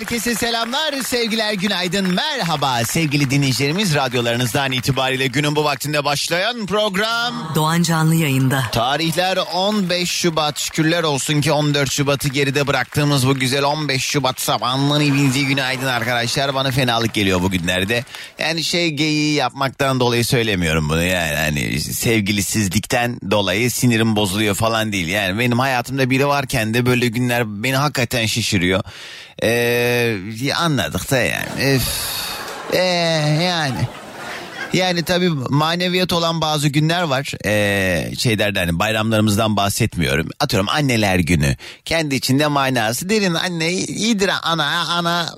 herkese selamlar, sevgiler, günaydın, merhaba sevgili dinleyicilerimiz. Radyolarınızdan itibariyle günün bu vaktinde başlayan program. Doğan Canlı yayında. Tarihler 15 Şubat, şükürler olsun ki 14 Şubat'ı geride bıraktığımız bu güzel 15 Şubat sabahının hepinize günaydın arkadaşlar. Bana fenalık geliyor bugünlerde. Yani şey geyiği yapmaktan dolayı söylemiyorum bunu yani. Hani sevgilisizlikten dolayı sinirim bozuluyor falan değil. Yani benim hayatımda biri varken de böyle günler beni hakikaten şişiriyor. Ee, anladık da yani. Üf. Ee, yani. Yani tabii maneviyat olan bazı günler var. Ee, şeylerden hani bayramlarımızdan bahsetmiyorum. Atıyorum anneler günü. Kendi içinde manası derin anne iyidir ana ana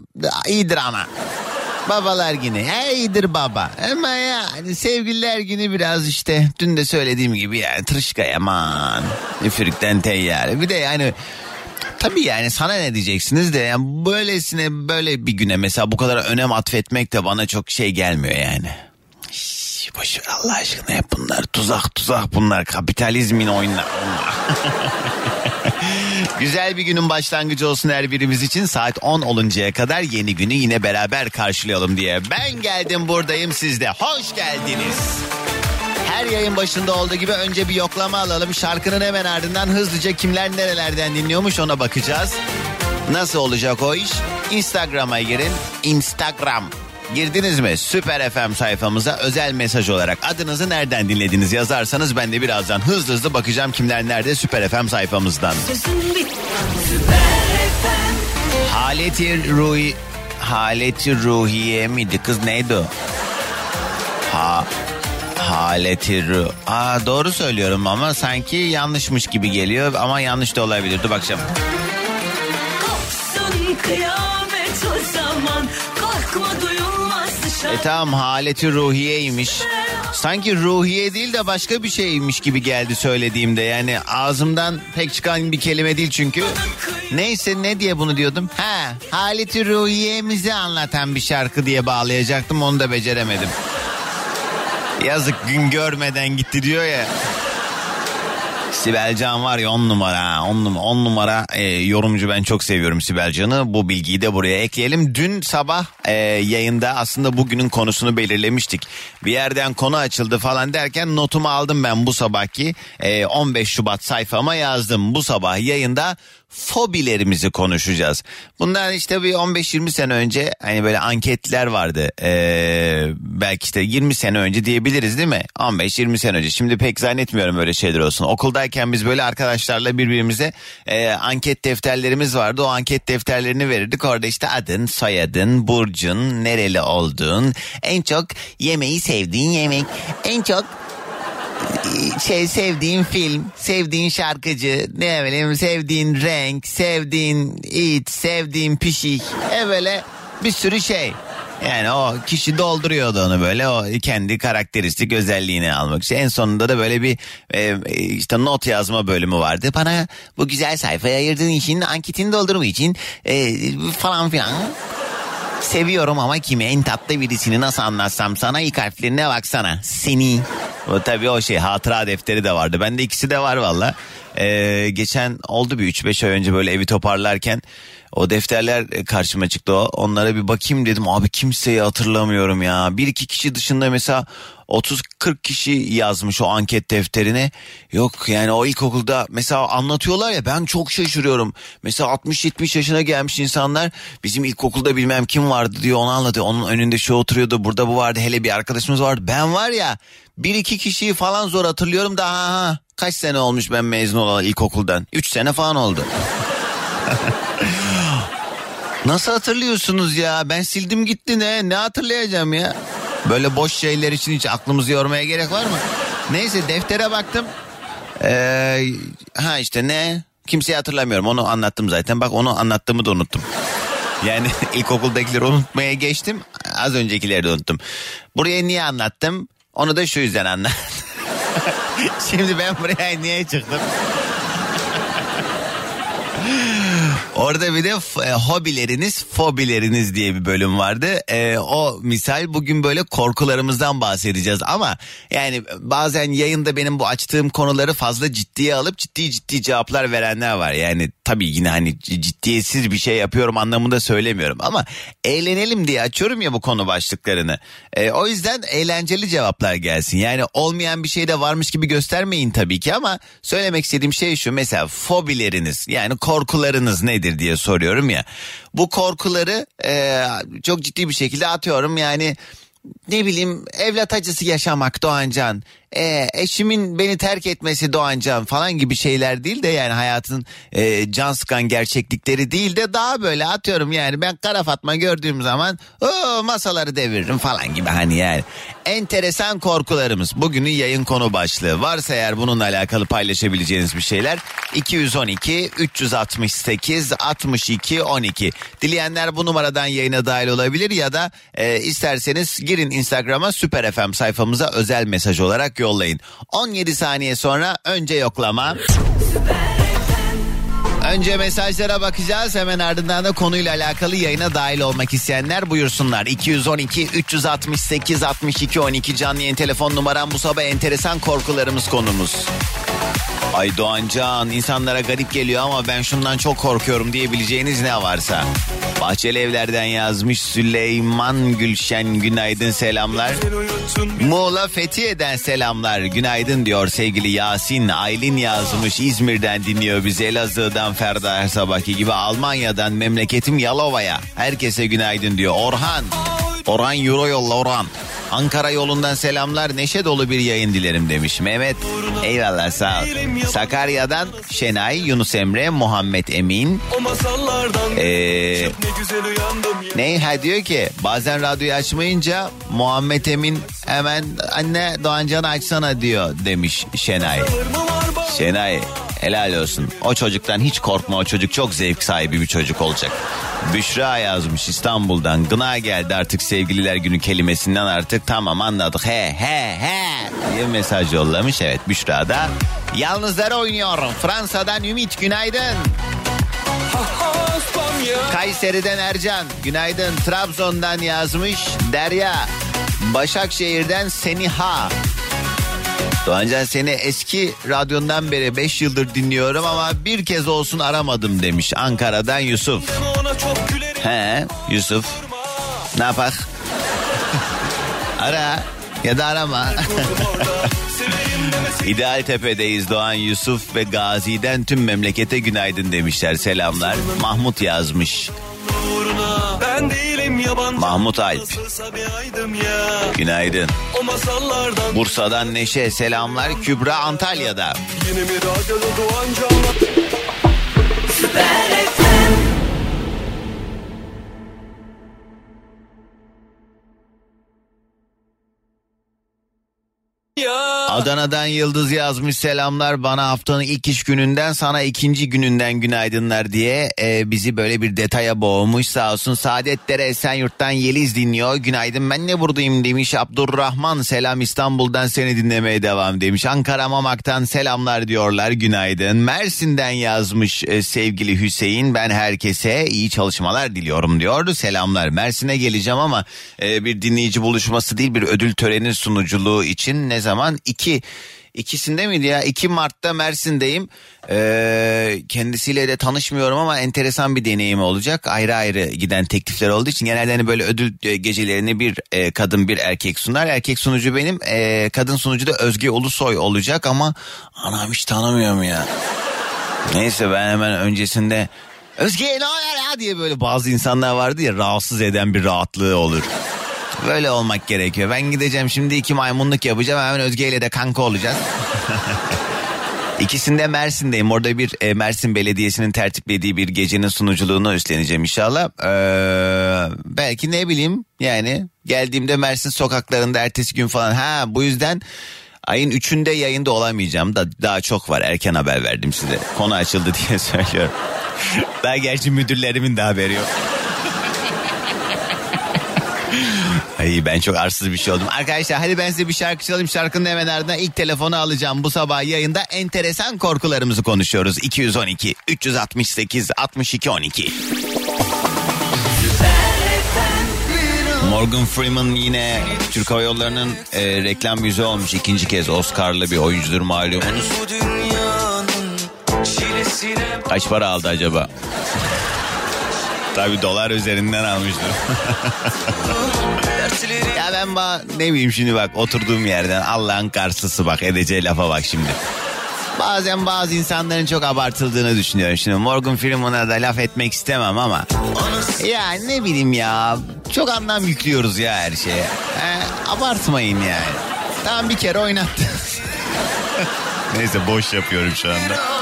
iyidir ana. Babalar günü he iyidir baba. Ama yani sevgililer günü biraz işte dün de söylediğim gibi yani tırışka yaman. Üfürükten teyyare. Bir de yani Tabii yani sana ne diyeceksiniz de yani böylesine böyle bir güne mesela bu kadar önem atfetmek de bana çok şey gelmiyor yani. Şş, boş ver Allah aşkına hep bunlar tuzak tuzak bunlar kapitalizmin oyunları. Güzel bir günün başlangıcı olsun her birimiz için saat 10 oluncaya kadar yeni günü yine beraber karşılayalım diye. Ben geldim buradayım siz de hoş geldiniz. Her yayın başında olduğu gibi önce bir yoklama alalım. Şarkının hemen ardından hızlıca kimler nerelerden dinliyormuş ona bakacağız. Nasıl olacak o iş? Instagram'a girin. Instagram. Girdiniz mi? Süper FM sayfamıza özel mesaj olarak adınızı nereden dinlediniz yazarsanız ben de birazdan hızlı hızlı bakacağım kimler nerede Süper FM sayfamızdan. Haleti Ruhi Haleti Ruhiye miydi kız neydi o? Ha Haleti Ruh. Aa doğru söylüyorum ama sanki yanlışmış gibi geliyor ama yanlış da olabilir. Dur bakacağım. Zaman. E tamam haleti ruhiyeymiş. Sanki ruhiye değil de başka bir şeymiş gibi geldi söylediğimde. Yani ağzımdan pek çıkan bir kelime değil çünkü. Neyse ne diye bunu diyordum? Ha haleti ruhiyemizi anlatan bir şarkı diye bağlayacaktım onu da beceremedim. Yazık gün görmeden gitti diyor ya. Sibel Can var ya on numara on numara, on numara e, yorumcu ben çok seviyorum Sibel Can'ı bu bilgiyi de buraya ekleyelim. Dün sabah e, yayında aslında bugünün konusunu belirlemiştik. Bir yerden konu açıldı falan derken notumu aldım ben bu sabahki e, 15 Şubat sayfama yazdım. Bu sabah yayında fobilerimizi konuşacağız. Bundan işte bir 15-20 sene önce hani böyle anketler vardı. Ee, belki işte 20 sene önce diyebiliriz değil mi? 15-20 sene önce. Şimdi pek zannetmiyorum öyle şeyler olsun. Okuldayken biz böyle arkadaşlarla birbirimize e, anket defterlerimiz vardı. O anket defterlerini verirdik. Orada işte adın, soyadın, burcun, nereli olduğun, en çok yemeği sevdiğin yemek, en çok şey sevdiğin film, sevdiğin şarkıcı, ne bileyim sevdiğin renk, sevdiğin it, sevdiğin pişik. E böyle bir sürü şey. Yani o kişi dolduruyordu onu böyle o kendi karakteristik özelliğini almak için. En sonunda da böyle bir e, işte not yazma bölümü vardı. Bana bu güzel sayfaya ayırdığın için anketini doldurma için e, falan filan. Seviyorum ama kimi en tatlı birisini nasıl anlatsam sana ilk harflerine baksana. Seni. O tabii o şey hatıra defteri de vardı. Bende ikisi de var valla. Ee, geçen oldu bir 3-5 ay önce böyle evi toparlarken o defterler karşıma çıktı o. Onlara bir bakayım dedim. Abi kimseyi hatırlamıyorum ya. Bir iki kişi dışında mesela 30-40 kişi yazmış o anket defterine. Yok yani o ilkokulda mesela anlatıyorlar ya ben çok şaşırıyorum. Mesela 60-70 yaşına gelmiş insanlar bizim ilkokulda bilmem kim vardı diyor onu anlatıyor. Onun önünde şu oturuyordu burada bu vardı hele bir arkadaşımız vardı. Ben var ya bir iki kişiyi falan zor hatırlıyorum da ha, Kaç sene olmuş ben mezun olalı ilkokuldan? Üç sene falan oldu. Nasıl hatırlıyorsunuz ya? Ben sildim gitti ne? Ne hatırlayacağım ya? Böyle boş şeyler için hiç aklımızı yormaya gerek var mı? Neyse deftere baktım. Ee, ha işte ne? Kimseyi hatırlamıyorum. Onu anlattım zaten. Bak onu anlattığımı da unuttum. Yani ilkokuldakileri unutmaya geçtim. Az öncekileri de unuttum. Buraya niye anlattım? Onu da şu yüzden anlattım. Şimdi ben buraya niye çıktım? Orada bir de e, hobileriniz, fobileriniz diye bir bölüm vardı. E, o misal bugün böyle korkularımızdan bahsedeceğiz ama yani bazen yayında benim bu açtığım konuları fazla ciddiye alıp ciddi ciddi cevaplar verenler var. Yani tabii yine hani ciddiyetsiz bir şey yapıyorum anlamında söylemiyorum ama eğlenelim diye açıyorum ya bu konu başlıklarını. E, o yüzden eğlenceli cevaplar gelsin. Yani olmayan bir şey de varmış gibi göstermeyin tabii ki ama söylemek istediğim şey şu mesela fobileriniz yani korkularınız nedir diye soruyorum ya. Bu korkuları e, çok ciddi bir şekilde atıyorum yani ne bileyim evlat acısı yaşamak Doğancan. E, eşimin beni terk etmesi Doğancan falan gibi şeyler değil de yani hayatın e, can sıkan gerçeklikleri değil de daha böyle atıyorum yani ben Kara Fatma gördüğüm zaman o masaları deviririm falan gibi hani yani. Enteresan korkularımız. Bugünün yayın konu başlığı. Varsa eğer bununla alakalı paylaşabileceğiniz bir şeyler 212 368 62 12 dileyenler bu numaradan yayına dahil olabilir ya da e, isterseniz girin Instagram'a Süper FM sayfamıza özel mesaj olarak yollayın. 17 saniye sonra önce yoklama. Önce mesajlara bakacağız hemen ardından da konuyla alakalı yayına dahil olmak isteyenler buyursunlar. 212 368 62 12 canlı yayın telefon numaram bu sabah enteresan korkularımız konumuz. Ay Doğancan insanlara garip geliyor ama ben şundan çok korkuyorum diyebileceğiniz ne varsa. Bahçeli Evler'den yazmış Süleyman Gülşen günaydın selamlar. Muğla Fethiye'den selamlar günaydın diyor sevgili Yasin. Aylin yazmış İzmir'den dinliyor bizi Elazığ'dan Ferda her sabahki gibi Almanya'dan memleketim Yalova'ya. Herkese günaydın diyor Orhan. Orhan Euro yolla Orhan. Ankara yolundan selamlar neşe dolu bir yayın dilerim demiş Mehmet. Eyvallah sağ ol. Sakarya'dan Şenay, Yunus Emre, Muhammed Emin. Ee, ne ha diyor ki bazen radyoyu açmayınca Muhammed Emin hemen anne Doğancan'ı açsana diyor demiş Şenay. Şenay helal olsun. O çocuktan hiç korkma o çocuk çok zevk sahibi bir çocuk olacak. Büşra yazmış İstanbul'dan. Gına geldi artık sevgililer günü kelimesinden artık tamam anladık he he he diye mesaj yollamış. Evet Büşra da yalnızlara oynuyor. Fransa'dan Ümit günaydın. Kayseri'den Ercan günaydın. Trabzon'dan yazmış Derya. Başakşehir'den Seniha. Doğancan seni eski radyondan beri 5 yıldır dinliyorum ama bir kez olsun aramadım demiş Ankara'dan Yusuf. He Yusuf ne yapak? Ara ya da arama. İdeal Tepe'deyiz Doğan Yusuf ve Gazi'den tüm memlekete günaydın demişler selamlar. Mahmut yazmış. Uğruna. Ben değilim yabancı. Mahmut Alp. Ya. Günaydın. O masallardan Bursa'dan Neşe selamlar. Kübra Antalya'da. yine mi radyoda doğan canlı? Ya. Adana'dan Yıldız yazmış selamlar bana haftanın ilk iş gününden sana ikinci gününden günaydınlar diye e, bizi böyle bir detaya boğmuş. Sağ olsun Saadetlere Esenyurt'tan Yeliz dinliyor. Günaydın ben ne buradayım? demiş. Abdurrahman selam İstanbul'dan seni dinlemeye devam demiş. Ankara Mamak'tan selamlar diyorlar günaydın. Mersin'den yazmış e, sevgili Hüseyin. Ben herkese iyi çalışmalar diliyorum diyor selamlar Mersin'e geleceğim ama e, bir dinleyici buluşması değil bir ödül töreni sunuculuğu için ne zaman? 2 ikisinde miydi ya? 2 Mart'ta Mersin'deyim. Ee, kendisiyle de tanışmıyorum ama enteresan bir deneyim olacak. Ayrı ayrı giden teklifler olduğu için genelde hani böyle ödül gecelerini bir e, kadın bir erkek sunar. Erkek sunucu benim. e, kadın sunucu da Özge Ulusoy olacak ama anam hiç tanımıyorum ya. Neyse ben hemen öncesinde Özge ne oluyor ya diye böyle bazı insanlar vardı ya rahatsız eden bir rahatlığı olur. Böyle olmak gerekiyor. Ben gideceğim şimdi iki maymunluk yapacağım hemen Özge ile de kanka olacağız. İkisinde Mersin'deyim. Orada bir e, Mersin Belediyesi'nin tertiplediği bir gecenin sunuculuğunu üstleneceğim inşallah. Ee, belki ne bileyim yani geldiğimde Mersin sokaklarında ertesi gün falan. Ha bu yüzden ayın üçünde yayında olamayacağım da daha çok var. Erken haber verdim size. Konu açıldı diye söylüyorum. daha gerçi müdürlerimin de haberi yok. Ay ben çok arsız bir şey oldum. Arkadaşlar hadi ben size bir şarkı çalayım. Şarkının hemen ardından ilk telefonu alacağım. Bu sabah yayında enteresan korkularımızı konuşuyoruz. 212 368 62 12. Morgan Freeman yine Türk Hava Yolları'nın e, reklam yüzü olmuş. ikinci kez Oscar'lı bir oyuncudur malumunuz. Kaç para aldı acaba? Tabii dolar üzerinden dertleri Ya ben ba ne bileyim şimdi bak oturduğum yerden Allah'ın karşısı bak edeceği lafa bak şimdi. Bazen bazı insanların çok abartıldığını düşünüyorum. Şimdi Morgan Freeman'a da laf etmek istemem ama. Ya ne bileyim ya. Çok anlam yüklüyoruz ya her şeye. He, abartmayın yani. Tamam bir kere oynattı. Neyse boş yapıyorum şu anda.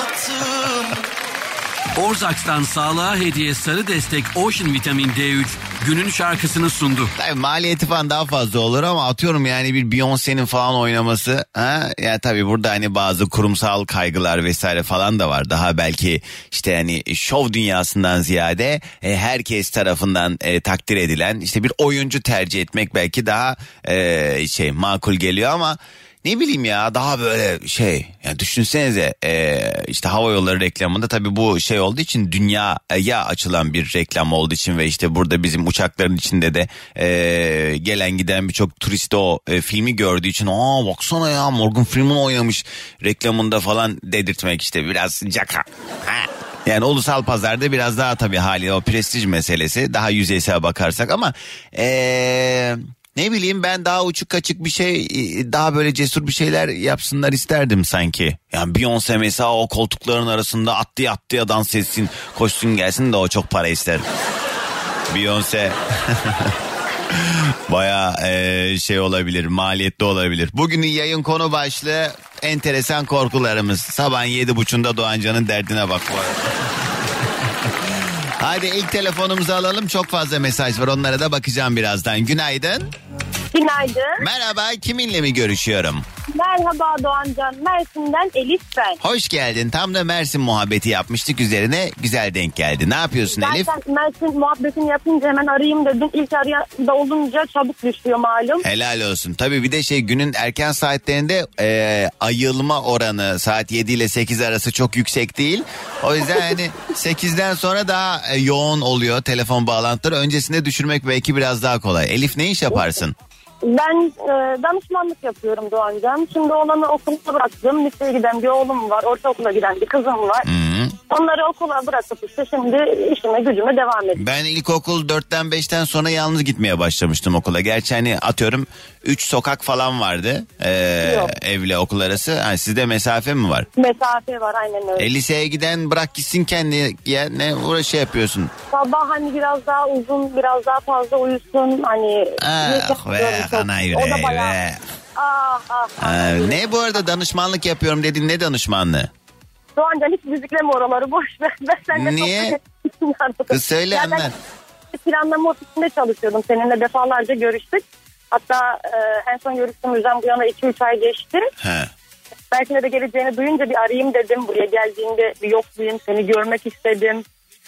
Orzaks'tan sağlığa hediye sarı destek Ocean Vitamin D3 günün şarkısını sundu. Tabii maliyeti falan daha fazla olur ama atıyorum yani bir Beyoncé'nin falan oynaması. Ha? Ya tabii burada hani bazı kurumsal kaygılar vesaire falan da var. Daha belki işte hani şov dünyasından ziyade e, herkes tarafından e, takdir edilen işte bir oyuncu tercih etmek belki daha e, şey makul geliyor ama ne bileyim ya daha böyle şey yani düşünsenize e, işte hava yolları reklamında tabii bu şey olduğu için dünyaya açılan bir reklam olduğu için ve işte burada bizim uçakların içinde de e, gelen giden birçok turist o e, filmi gördüğü için aa baksana ya Morgan Freeman oynamış reklamında falan dedirtmek işte biraz caka. Yani ulusal pazarda biraz daha tabii hali o prestij meselesi daha yüzeysel bakarsak ama eee ne bileyim ben daha uçuk kaçık bir şey daha böyle cesur bir şeyler yapsınlar isterdim sanki. Yani Beyoncé mesela o koltukların arasında attı attıya dans etsin koşsun gelsin de o çok para ister. Beyoncé Baya şey olabilir maliyetli olabilir. Bugünün yayın konu başlığı enteresan korkularımız. Sabah yedi buçunda Doğancan'ın derdine bak bu arada. Hadi ilk telefonumuzu alalım. Çok fazla mesaj var. Onlara da bakacağım birazdan. Günaydın. Günaydın. Merhaba. Kiminle mi görüşüyorum? Merhaba Doğancan. Mersin'den Elif ben. Hoş geldin. Tam da Mersin muhabbeti yapmıştık. Üzerine güzel denk geldi. Ne yapıyorsun Elif? Zaten Mersin muhabbetini yapınca hemen arayayım dedim. İlk arayanda olunca çabuk düşüyor malum. Helal olsun. Tabii bir de şey günün erken saatlerinde e, ayılma oranı saat 7 ile 8 arası çok yüksek değil. O yüzden hani 8'den sonra daha e, yoğun oluyor telefon bağlantıları. Öncesinde düşürmek belki biraz daha kolay. Elif ne iş yaparsın? Ben e, danışmanlık yapıyorum Doğancan. Şimdi olanı okula bıraktım. Liseye giden bir oğlum var. Ortaokula giden bir kızım var. Hı. Onları okula bırakıp işte şimdi işime gücüme devam ediyorum. Ben ilkokul 4'ten 5'ten sonra yalnız gitmeye başlamıştım okula. Gerçi hani atıyorum 3 sokak falan vardı ee, Yok. evle okul arası. Ha, sizde mesafe mi var? Mesafe var aynen öyle. E, liseye giden bırak gitsin kendi ya ne uğraş şey yapıyorsun. Sabah hani biraz daha uzun biraz daha fazla uyusun. Hani Ah çok- ana O da yüreği ve. Ah ah. Ah. ne bu arada danışmanlık yapıyorum dedin ne danışmanlığı? Doğancan hiç müzikleme oraları boş ver. Ben seninle Niye? yani. Kız söyle Ya ben anlat. Planlama ofisinde çalışıyordum. Seninle defalarca görüştük. Hatta e, en son görüştüğümüzden bu yana 2-3 ay geçti. He. Belki de geleceğini duyunca bir arayayım dedim. Buraya geldiğinde bir yoklayayım. Seni görmek istedim.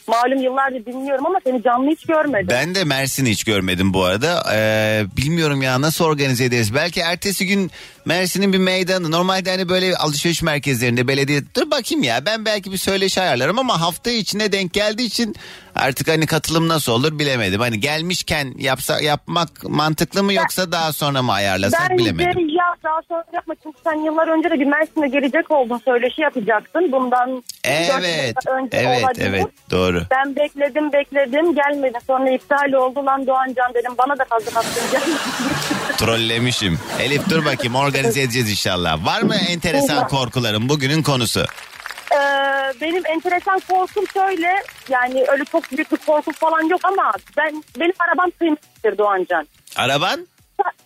Malum yıllardır dinliyorum ama seni canlı hiç görmedim. Ben de Mersin'i hiç görmedim bu arada. Ee, bilmiyorum ya nasıl organize ederiz. Belki ertesi gün Mersin'in bir meydanı. Normalde hani böyle alışveriş merkezlerinde belediye. Dur bakayım ya ben belki bir söyleşi ayarlarım ama hafta içine denk geldiği için artık hani katılım nasıl olur bilemedim. Hani gelmişken yapsa yapmak mantıklı mı yoksa daha sonra mı ayarlasak Bence bilemedim. ya daha sonra yapmak için sen yıllar önce de bir Mersin'e gelecek oldun. Söyleşi yapacaktın. Bundan Evet. önce Evet olabilir. evet doğru. Ben bekledim bekledim gelmedi. Sonra iptal oldu lan Doğancan dedim. Bana da fazla gelmedi. Trollemişim. Elif dur bakayım organize edeceğiz inşallah. Var mı enteresan korkuların bugünün konusu? Ee, benim enteresan korkum şöyle yani öyle çok büyük bir korkum falan yok ama ben benim arabam kıymetlidir Doğancan. Araban?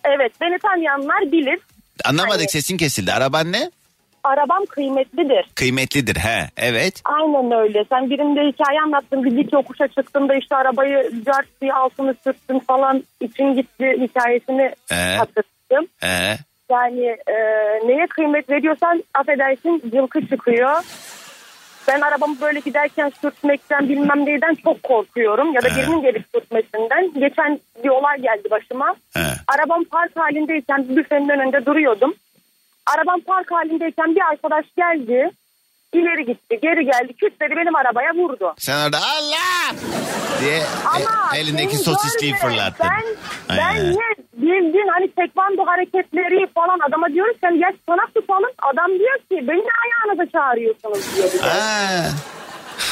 Evet beni tanıyanlar bilir. Anlamadık Hani- sesin kesildi. Araban ne? arabam kıymetlidir. Kıymetlidir he evet. Aynen öyle. Sen birinde hikaye anlattın. Bir dik yokuşa çıktın da işte arabayı cart diye altını sürttün falan için gitti hikayesini Ee? hatırladım. Ee, Yani e, neye kıymet veriyorsan affedersin cılkı çıkıyor. Ben arabamı böyle giderken sürtmekten bilmem neyden çok korkuyorum. Ya da birinin gelip sürtmesinden. Geçen bir olay geldi başıma. he. Arabam park halindeyken büfenin önünde duruyordum. Arabam park halindeyken bir arkadaş geldi. İleri gitti geri geldi kütledi benim arabaya vurdu. Sen orada Allah diye Ama e, elindeki seni sosisliği fırlattın. Ben, ben Aynen. niye bildiğin hani tekvando hareketleri falan adama diyoruz sen ya sanat tutalım. Adam diyor ki beni ayağınıza çağırıyorsunuz diyor. Aa,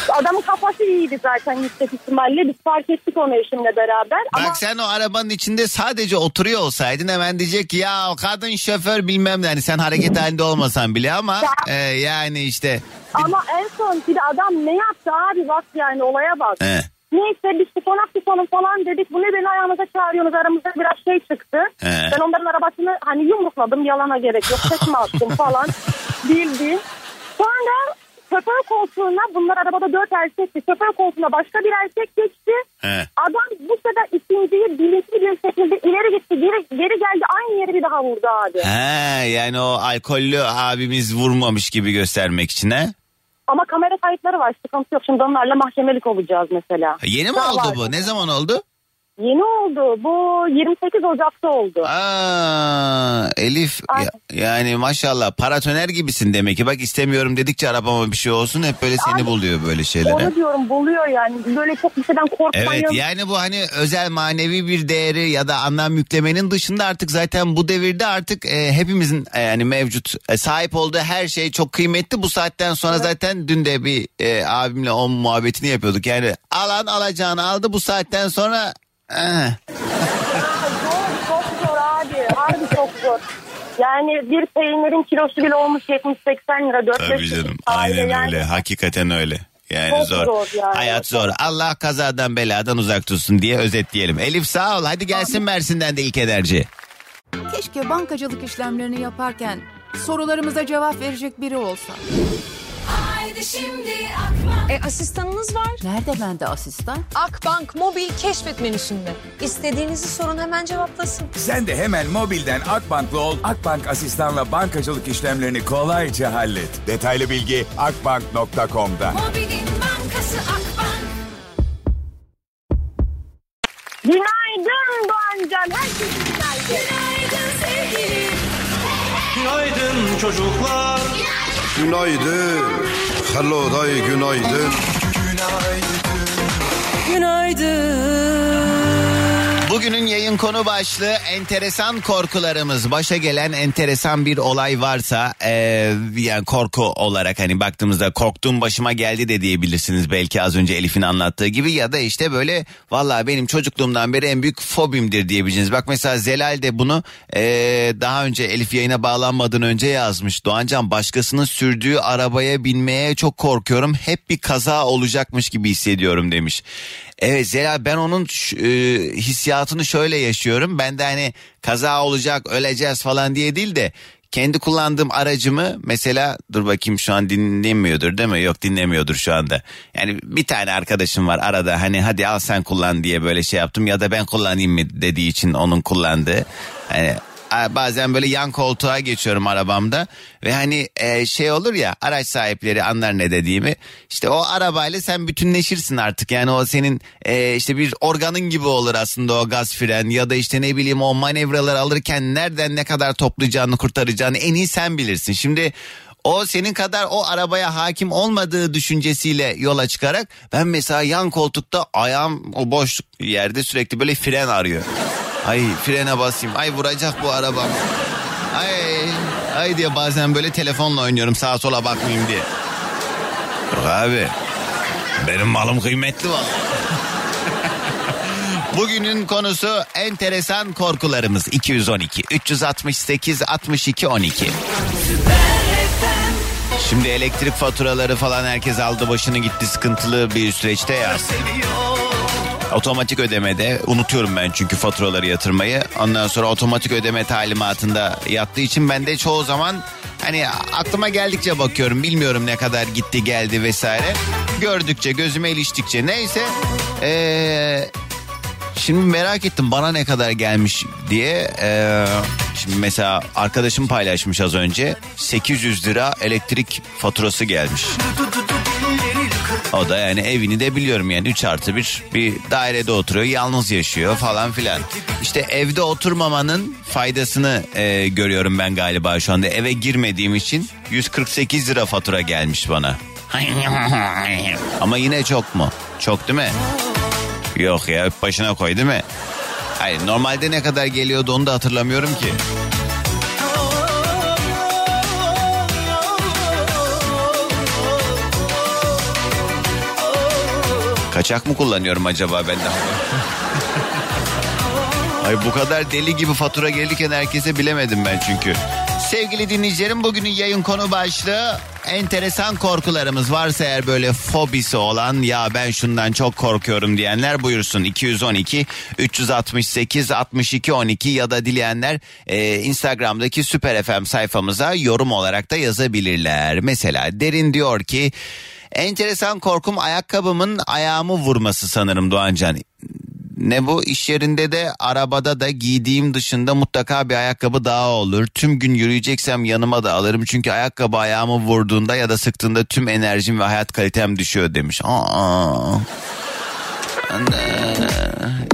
Adamın kafası iyiydi zaten yüksek ihtimalle. Biz fark ettik onu eşimle beraber. Ama Bak sen o arabanın içinde sadece oturuyor olsaydın hemen diyecek ki, ya o kadın şoför bilmem ne. Hani sen hareket halinde olmasan bile ama e, yani işte. Ama en son bir adam ne yaptı abi bak yani olaya bak. He. Neyse biz tutunak tutalım falan dedik. Bu ne beni ayağınıza çağırıyorsunuz aramızda biraz şey çıktı. He. Ben onların arabasını hani yumrukladım yalana gerek yok. Tekme attım falan bildi. Sonra şoför koltuğuna bunlar arabada dört erkekti. Şoför koltuğuna başka bir erkek geçti. He. Adam bu sefer ikinciyi bilinçli bir şekilde ileri gitti. Geri, geri geldi aynı yeri bir daha vurdu abi. He, yani o alkollü abimiz vurmamış gibi göstermek için he? Ama kamera kayıtları var sıkıntı yok. Şimdi onlarla mahkemelik olacağız mesela. Yeni mi Daha oldu var. bu? Ne zaman oldu? Yeni oldu. Bu 28 Ocak'ta oldu. Aa, Elif Aynen. ya- yani maşallah paratoner gibisin demek ki. Bak istemiyorum dedikçe arabama bir şey olsun hep böyle seni Abi, buluyor böyle şeylere. Onu diyorum buluyor yani. Böyle çok bir şeyden korkmayın. Evet yani bu hani özel manevi bir değeri ya da anlam yüklemenin dışında artık zaten bu devirde artık e, hepimizin e, yani mevcut e, sahip olduğu her şey çok kıymetli. Bu saatten sonra zaten dün de bir e, abimle o muhabbetini yapıyorduk. Yani alan alacağını aldı bu saatten sonra Ha, zor, çok zor abi. Harbi çok zor. Yani bir peynirin kilosu bile olmuş 70-80 lira. 4 Tabii canım aynen öyle hakikaten öyle. Yani Çok zor. zor yani. Hayat zor. Allah kazadan beladan uzak tutsun diye özetleyelim. Elif sağ ol. Hadi gelsin Mersin'den de ilk ederci. Keşke bankacılık işlemlerini yaparken sorularımıza cevap verecek biri olsa. Haydi şimdi akma. E asistanınız var. Nerede bende asistan? Akbank mobil keşfet menüsünde. İstediğinizi sorun hemen cevaplasın. Sen de hemen mobilden Akbank'lı ol. Akbank asistanla bankacılık işlemlerini kolayca hallet. Detaylı bilgi akbank.com'da. Mobilin bankası Akbank. Günaydın Doğancan. Herkese günaydın. Günaydın sevgilim. Günaydın çocuklar. Günaydın. Hello day günaydın. Bugünün yayın konu başlığı enteresan korkularımız. Başa gelen enteresan bir olay varsa eee, yani korku olarak hani baktığımızda korktuğum başıma geldi de diyebilirsiniz belki az önce Elif'in anlattığı gibi ya da işte böyle vallahi benim çocukluğumdan beri en büyük fobimdir diyebileceğiniz. Bak mesela Zelal de bunu eee, daha önce Elif yayına bağlanmadan önce yazmış. Doğancan başkasının sürdüğü arabaya binmeye çok korkuyorum. Hep bir kaza olacakmış gibi hissediyorum demiş. Evet Zela ben onun e, hissiyatını şöyle yaşıyorum. Ben de hani kaza olacak öleceğiz falan diye değil de kendi kullandığım aracımı mesela dur bakayım şu an dinlemiyordur değil mi? Yok dinlemiyordur şu anda. Yani bir tane arkadaşım var arada hani hadi al sen kullan diye böyle şey yaptım ya da ben kullanayım mı dediği için onun kullandığı. Hani bazen böyle yan koltuğa geçiyorum arabamda ve hani e, şey olur ya araç sahipleri anlar ne dediğimi. İşte o arabayla sen bütünleşirsin artık. Yani o senin e, işte bir organın gibi olur aslında o gaz fren ya da işte ne bileyim o manevraları alırken nereden ne kadar toplayacağını kurtaracağını en iyi sen bilirsin. Şimdi o senin kadar o arabaya hakim olmadığı düşüncesiyle yola çıkarak ben mesela yan koltukta ayağım o boş yerde sürekli böyle fren arıyor. Ay frene basayım. Ay vuracak bu arabam. Ay ay diye bazen böyle telefonla oynuyorum sağa sola bakmayayım diye. Yok abi. Benim malım kıymetli vallahi. Bugünün konusu enteresan korkularımız 212 368 62 12. Şimdi elektrik faturaları falan herkes aldı başını gitti sıkıntılı bir süreçte ya. Otomatik ödemede unutuyorum ben çünkü faturaları yatırmayı. Ondan sonra otomatik ödeme talimatında yattığı için ben de çoğu zaman Hani aklıma geldikçe bakıyorum. Bilmiyorum ne kadar gitti geldi vesaire. Gördükçe gözüme iliştikçe neyse. Ee, şimdi merak ettim bana ne kadar gelmiş diye. Ee, şimdi mesela arkadaşım paylaşmış az önce. 800 lira elektrik faturası gelmiş. O da yani evini de biliyorum yani 3 artı 1 bir dairede oturuyor yalnız yaşıyor falan filan. İşte evde oturmamanın faydasını e, görüyorum ben galiba şu anda. Eve girmediğim için 148 lira fatura gelmiş bana. Ama yine çok mu? Çok değil mi? Yok ya başına koy değil mi? Hayır normalde ne kadar geliyordu onu da hatırlamıyorum ki. Kaçak mı kullanıyorum acaba ben de? Ay bu kadar deli gibi fatura gelirken herkese bilemedim ben çünkü. Sevgili dinleyicilerim bugünün yayın konu başlığı enteresan korkularımız varsa eğer böyle fobisi olan ya ben şundan çok korkuyorum diyenler buyursun 212 368 62 12 ya da dileyenler e, Instagram'daki Süper FM sayfamıza yorum olarak da yazabilirler. Mesela Derin diyor ki enteresan korkum ayakkabımın ayağımı vurması sanırım Doğancan. Ne bu iş yerinde de arabada da giydiğim dışında mutlaka bir ayakkabı daha olur. Tüm gün yürüyeceksem yanıma da alırım. Çünkü ayakkabı ayağımı vurduğunda ya da sıktığında tüm enerjim ve hayat kalitem düşüyor demiş. Aa.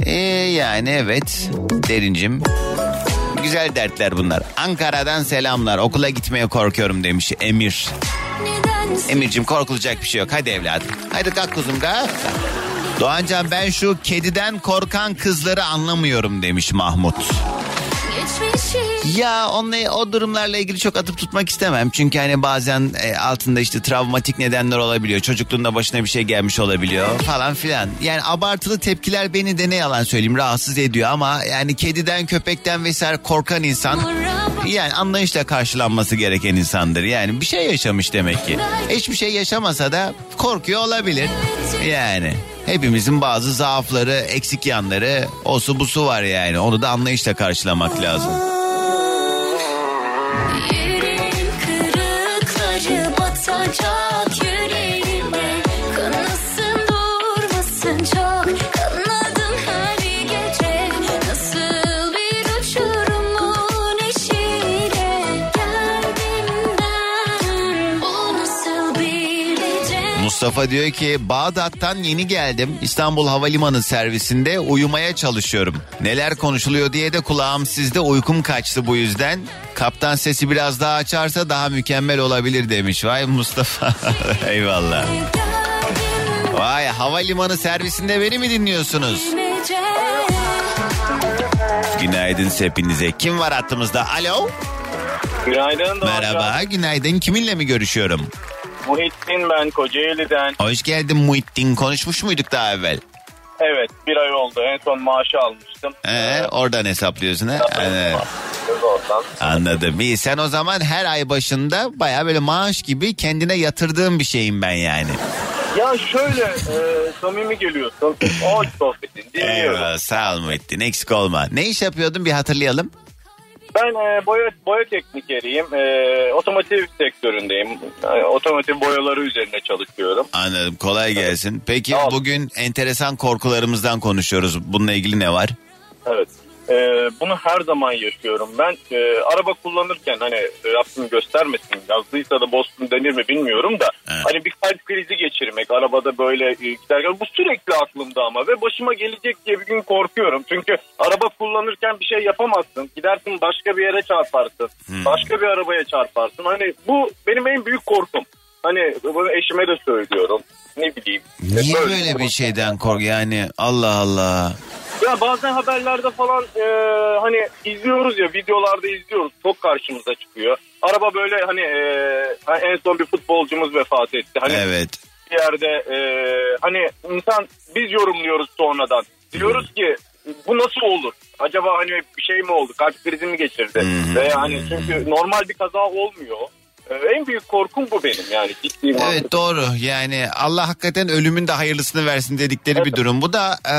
Ee, yani evet derincim. Güzel dertler bunlar. Ankara'dan selamlar. Okula gitmeye korkuyorum demiş Emir. Emir'cim korkulacak bir şey yok. Hadi evladım. Hadi kalk kuzum kalk. Doğancan ben şu kediden korkan kızları anlamıyorum demiş Mahmut. Ya onunla, o durumlarla ilgili çok atıp tutmak istemem. Çünkü hani bazen e, altında işte travmatik nedenler olabiliyor. Çocukluğunda başına bir şey gelmiş olabiliyor falan filan. Yani abartılı tepkiler beni de ne yalan söyleyeyim rahatsız ediyor ama yani kediden köpekten vesaire korkan insan yani anlayışla karşılanması gereken insandır. Yani bir şey yaşamış demek ki. Hiçbir şey yaşamasa da korkuyor olabilir. Yani hepimizin bazı zaafları, eksik yanları, osu busu var yani. Onu da anlayışla karşılamak lazım. Yüreğim kırıkları batacak Mustafa diyor ki Bağdat'tan yeni geldim. İstanbul Havalimanı servisinde uyumaya çalışıyorum. Neler konuşuluyor diye de kulağım sizde uykum kaçtı bu yüzden. Kaptan sesi biraz daha açarsa daha mükemmel olabilir demiş. Vay Mustafa. Eyvallah. Vay havalimanı servisinde beni mi dinliyorsunuz? Günaydın hepinize. Kim var hattımızda? Alo. Günaydın. Merhaba günaydın. Kiminle mi görüşüyorum? Muhittin ben Kocaeli'den. Hoş geldin Muhittin. Konuşmuş muyduk daha evvel? Evet bir ay oldu. En son maaşı almıştım. Ee, oradan hesaplıyorsun ha? Oradan. Anladım. İyi sen o zaman her ay başında baya böyle maaş gibi kendine yatırdığın bir şeyim ben yani. Ya şöyle e, samimi geliyorsun. Hoş sohbetin dinliyorum. Eyvallah sağ ol Muhittin eksik olma. Ne iş yapıyordun bir hatırlayalım. Ben e, boya, boya teknikeriyim. E, otomotiv sektöründeyim. E, otomotiv boyaları üzerine çalışıyorum. Anladım kolay gelsin. Peki bugün enteresan korkularımızdan konuşuyoruz. Bununla ilgili ne var? Evet. E, bunu her zaman yaşıyorum. Ben e, araba kullanırken hani Rabbim göstermesin yazdıysa da bozsun denir mi bilmiyorum da hani bir kalp krizi geçirmek arabada böyle e, giderken bu sürekli aklımda ama ve başıma gelecek diye bir gün korkuyorum. Çünkü araba kullanırken bir şey yapamazsın. Gidersin başka bir yere çarparsın. Başka bir arabaya çarparsın. Hani bu benim en büyük korkum. Hani bunu eşime de söylüyorum. Ne bileyim. Niye böyle bir şeyden kork yani Allah Allah. Ya bazen haberlerde falan e, hani izliyoruz ya videolarda izliyoruz çok karşımıza çıkıyor. Araba böyle hani e, en son bir futbolcumuz vefat etti. Hani Evet. bir yerde e, hani insan biz yorumluyoruz sonradan. Diyoruz ki bu nasıl olur? Acaba hani bir şey mi oldu? Kalp krizi mi geçirdi? Veya hani çünkü normal bir kaza olmuyor. En büyük korkum bu benim yani manada. Evet doğru yani Allah hakikaten ölümün de hayırlısını versin dedikleri bir durum. Bu da e,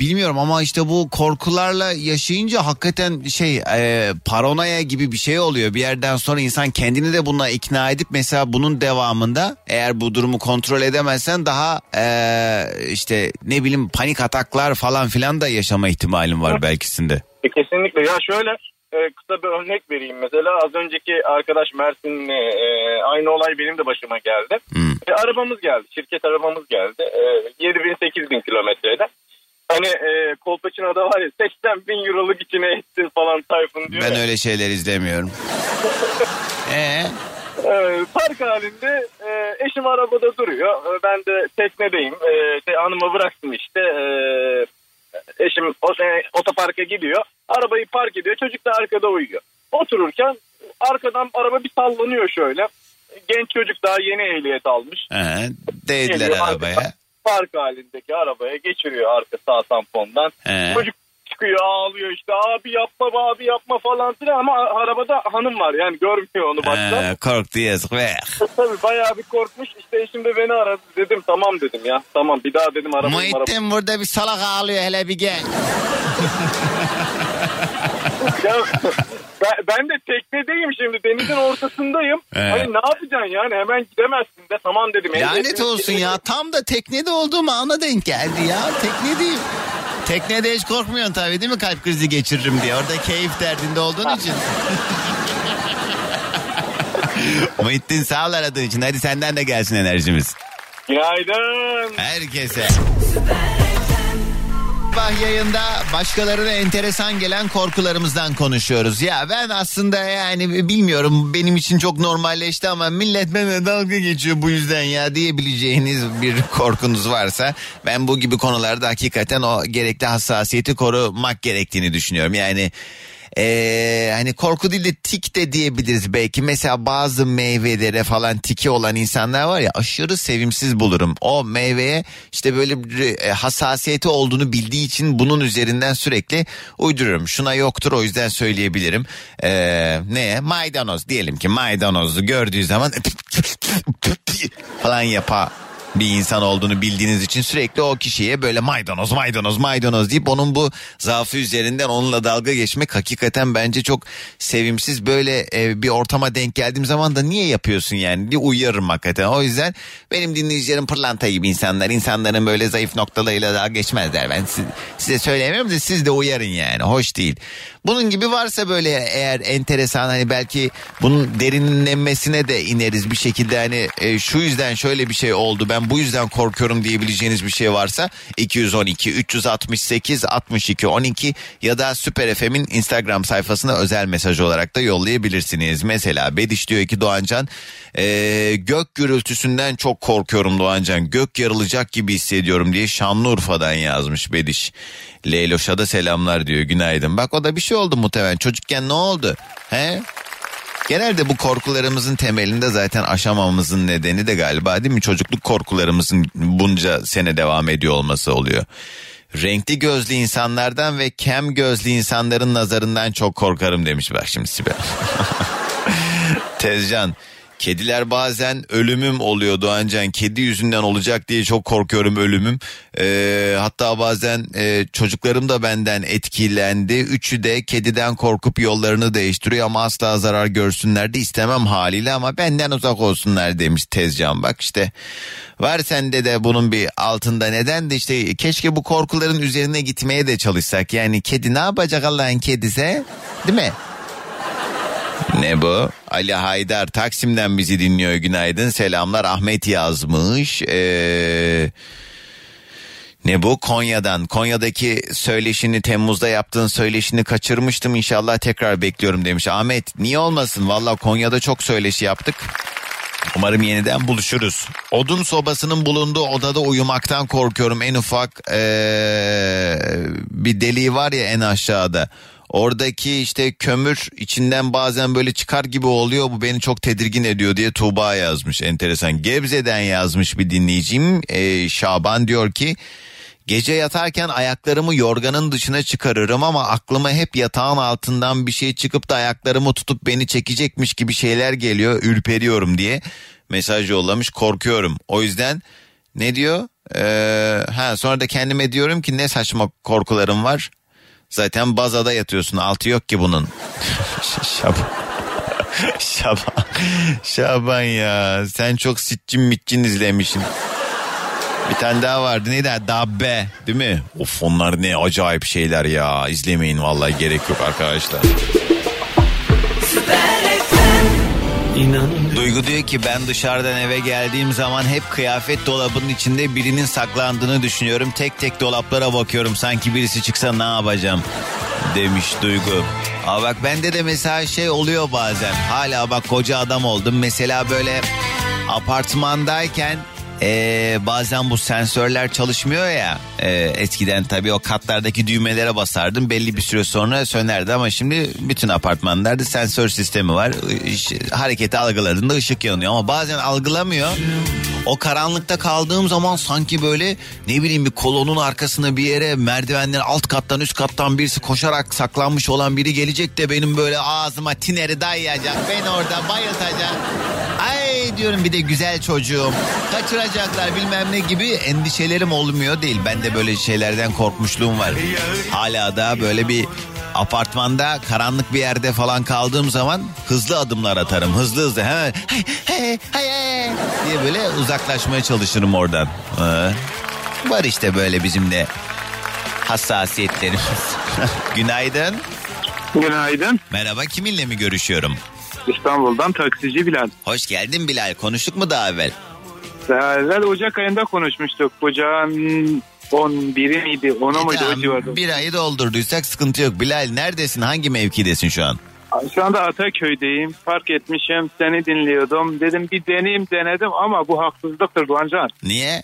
bilmiyorum ama işte bu korkularla yaşayınca hakikaten şey e, paranoya gibi bir şey oluyor. Bir yerden sonra insan kendini de buna ikna edip mesela bunun devamında eğer bu durumu kontrol edemezsen daha e, işte ne bileyim panik ataklar falan filan da yaşama ihtimalin var belkisinde. E, kesinlikle ya şöyle e, kısa bir örnek vereyim mesela az önceki arkadaş Mersin'le e, aynı olay benim de başıma geldi. E, arabamız geldi şirket arabamız geldi e, 7 bin 8 bin kilometrede. Hani e, Kolpaçino'da var ya 80 bin euroluk içine ettin falan Tayfun diyor Ben ya. öyle şeyler izlemiyorum. Ee? E, park halinde e, eşim arabada duruyor. E, ben de teknedeyim. E, şey, hanıma bıraktım işte. E, eşim o, e, otoparka gidiyor. Arabayı park ediyor. Çocuk da arkada uyuyor. Otururken arkadan araba bir sallanıyor şöyle. Genç çocuk daha yeni ehliyet almış. He, değdiler Geliyor arabaya. Park halindeki arabaya geçiriyor arka sağ tampondan. He. Çocuk çıkıyor ağlıyor işte abi yapma be abi yapma falan filan ama arabada hanım var yani görmüyor onu başta. He, korktu yazık ve Tabii bayağı bir korkmuş işte eşim de beni aradı dedim tamam dedim ya tamam bir daha dedim arabayı. Muhittin burada bir salak ağlıyor hele bir gel. Ya, ben, ben de teknedeyim şimdi denizin ortasındayım. Evet. Hani ne yapacaksın yani hemen gidemezsin de tamam dedim. Lanet olsun ya tam da teknede olduğum ana denk geldi ya teknedeyim. Teknede hiç korkmuyorsun tabii değil mi kalp krizi geçiririm diye. Orada keyif derdinde olduğun için. Muhittin sağ ol aradığın için. Hadi senden de gelsin enerjimiz. Günaydın. Herkese. Sabah yayında başkalarına enteresan gelen korkularımızdan konuşuyoruz. Ya ben aslında yani bilmiyorum benim için çok normalleşti ama millet benimle dalga geçiyor bu yüzden ya diyebileceğiniz bir korkunuz varsa ben bu gibi konularda hakikaten o gerekli hassasiyeti korumak gerektiğini düşünüyorum. Yani ee, hani korku değil de tik de diyebiliriz belki. Mesela bazı meyvelere falan tiki olan insanlar var ya aşırı sevimsiz bulurum. O meyveye işte böyle bir e, hassasiyeti olduğunu bildiği için bunun üzerinden sürekli uyduruyorum. Şuna yoktur o yüzden söyleyebilirim. Ee, ne? Maydanoz diyelim ki maydanozu gördüğü zaman falan yapa bir insan olduğunu bildiğiniz için sürekli o kişiye böyle maydanoz maydanoz maydanoz deyip onun bu zaafı üzerinden onunla dalga geçmek hakikaten bence çok sevimsiz böyle e, bir ortama denk geldiğim zaman da niye yapıyorsun yani diye uyarırım hakikaten. O yüzden benim dinleyicilerim pırlanta gibi insanlar insanların böyle zayıf noktalarıyla dalga geçmezler. Ben siz- size söylemiyorum da siz de uyarın yani hoş değil. Bunun gibi varsa böyle eğer enteresan hani belki bunun derinlenmesine de ineriz bir şekilde hani e, şu yüzden şöyle bir şey oldu ben bu yüzden korkuyorum diyebileceğiniz bir şey varsa 212 368 62 12 ya da Süper FM'in Instagram sayfasına özel mesaj olarak da yollayabilirsiniz. Mesela Bediş diyor ki Doğancan e, gök gürültüsünden çok korkuyorum Doğancan gök yarılacak gibi hissediyorum diye Şanlıurfa'dan yazmış Bediş. Leyloş'a da selamlar diyor günaydın. Bak o da bir şey oldu muhtemelen çocukken ne oldu? He? Genelde bu korkularımızın temelinde zaten aşamamızın nedeni de galiba değil mi? Çocukluk korkularımızın bunca sene devam ediyor olması oluyor. Renkli gözlü insanlardan ve kem gözlü insanların nazarından çok korkarım demiş bak şimdi Sibel. Tezcan Kediler bazen ölümüm oluyor Doğancan. Kedi yüzünden olacak diye çok korkuyorum ölümüm. Ee, hatta bazen e, çocuklarım da benden etkilendi. Üçü de kediden korkup yollarını değiştiriyor ama asla zarar görsünler de istemem haliyle ama benden uzak olsunlar demiş Tezcan. Bak işte var sende de bunun bir altında neden de işte keşke bu korkuların üzerine gitmeye de çalışsak. Yani kedi ne yapacak Allah'ın kedisi değil mi? Ne bu? Ali Haydar Taksim'den bizi dinliyor günaydın selamlar Ahmet yazmış ee, ne bu Konya'dan Konya'daki söyleşini Temmuz'da yaptığın söyleşini kaçırmıştım inşallah tekrar bekliyorum demiş Ahmet niye olmasın valla Konya'da çok söyleşi yaptık Umarım yeniden buluşuruz. Odun sobasının bulunduğu odada uyumaktan korkuyorum. En ufak ee, bir deliği var ya en aşağıda. Oradaki işte kömür içinden bazen böyle çıkar gibi oluyor. Bu beni çok tedirgin ediyor diye Tuğba yazmış. Enteresan. Gebze'den yazmış bir dinleyicim. Ee, Şaban diyor ki Gece yatarken ayaklarımı yorganın dışına çıkarırım ama aklıma hep yatağın altından bir şey çıkıp da ayaklarımı tutup beni çekecekmiş gibi şeyler geliyor. Ürperiyorum diye mesaj yollamış korkuyorum. O yüzden ne diyor? Ee, ha sonra da kendime diyorum ki ne saçma korkularım var. Zaten bazada yatıyorsun altı yok ki bunun. Şaban. Şaban. Şaban ya sen çok sitcin mitcin izlemişsin. Bir tane daha vardı neydi? Dabbe değil mi? Of onlar ne acayip şeyler ya. İzlemeyin vallahi gerek yok arkadaşlar. Duygu diyor ki ben dışarıdan eve geldiğim zaman hep kıyafet dolabının içinde birinin saklandığını düşünüyorum. Tek tek dolaplara bakıyorum sanki birisi çıksa ne yapacağım demiş Duygu. Aa bak bende de mesela şey oluyor bazen. Hala bak koca adam oldum. Mesela böyle apartmandayken ee, bazen bu sensörler çalışmıyor ya ee, eskiden tabii o katlardaki düğmelere basardım belli bir süre sonra sönerdi ama şimdi bütün apartmanlarda sensör sistemi var. Hareketi algıladığında ışık yanıyor ama bazen algılamıyor. O karanlıkta kaldığım zaman sanki böyle ne bileyim bir kolonun arkasına bir yere merdivenlerin alt kattan üst kattan birisi koşarak saklanmış olan biri gelecek de benim böyle ağzıma tineri dayayacak beni orada bayıltacak Ay diyorum bir de güzel çocuğum. Kaçıracaklar bilmem ne gibi endişelerim olmuyor değil. Ben de böyle şeylerden korkmuşluğum var. Hala da böyle bir apartmanda karanlık bir yerde falan kaldığım zaman hızlı adımlar atarım. Hızlı hızlı hemen hey, hey, hey, hey diye böyle uzaklaşmaya çalışırım oradan. Ee, var işte böyle bizim de hassasiyetlerimiz. Günaydın. Günaydın. Merhaba kiminle mi görüşüyorum? İstanbul'dan taksici Bilal. Hoş geldin Bilal. Konuştuk mu daha evvel? Daha evvel Ocak ayında konuşmuştuk. Ocağın 11'i miydi? Ona mıydı o Tamam, civarda? bir ayı doldurduysak sıkıntı yok. Bilal neredesin? Hangi mevkidesin şu an? Şu anda Ataköy'deyim. Fark etmişim. Seni dinliyordum. Dedim bir deneyim denedim ama bu haksızlıktır Doğancan. Niye?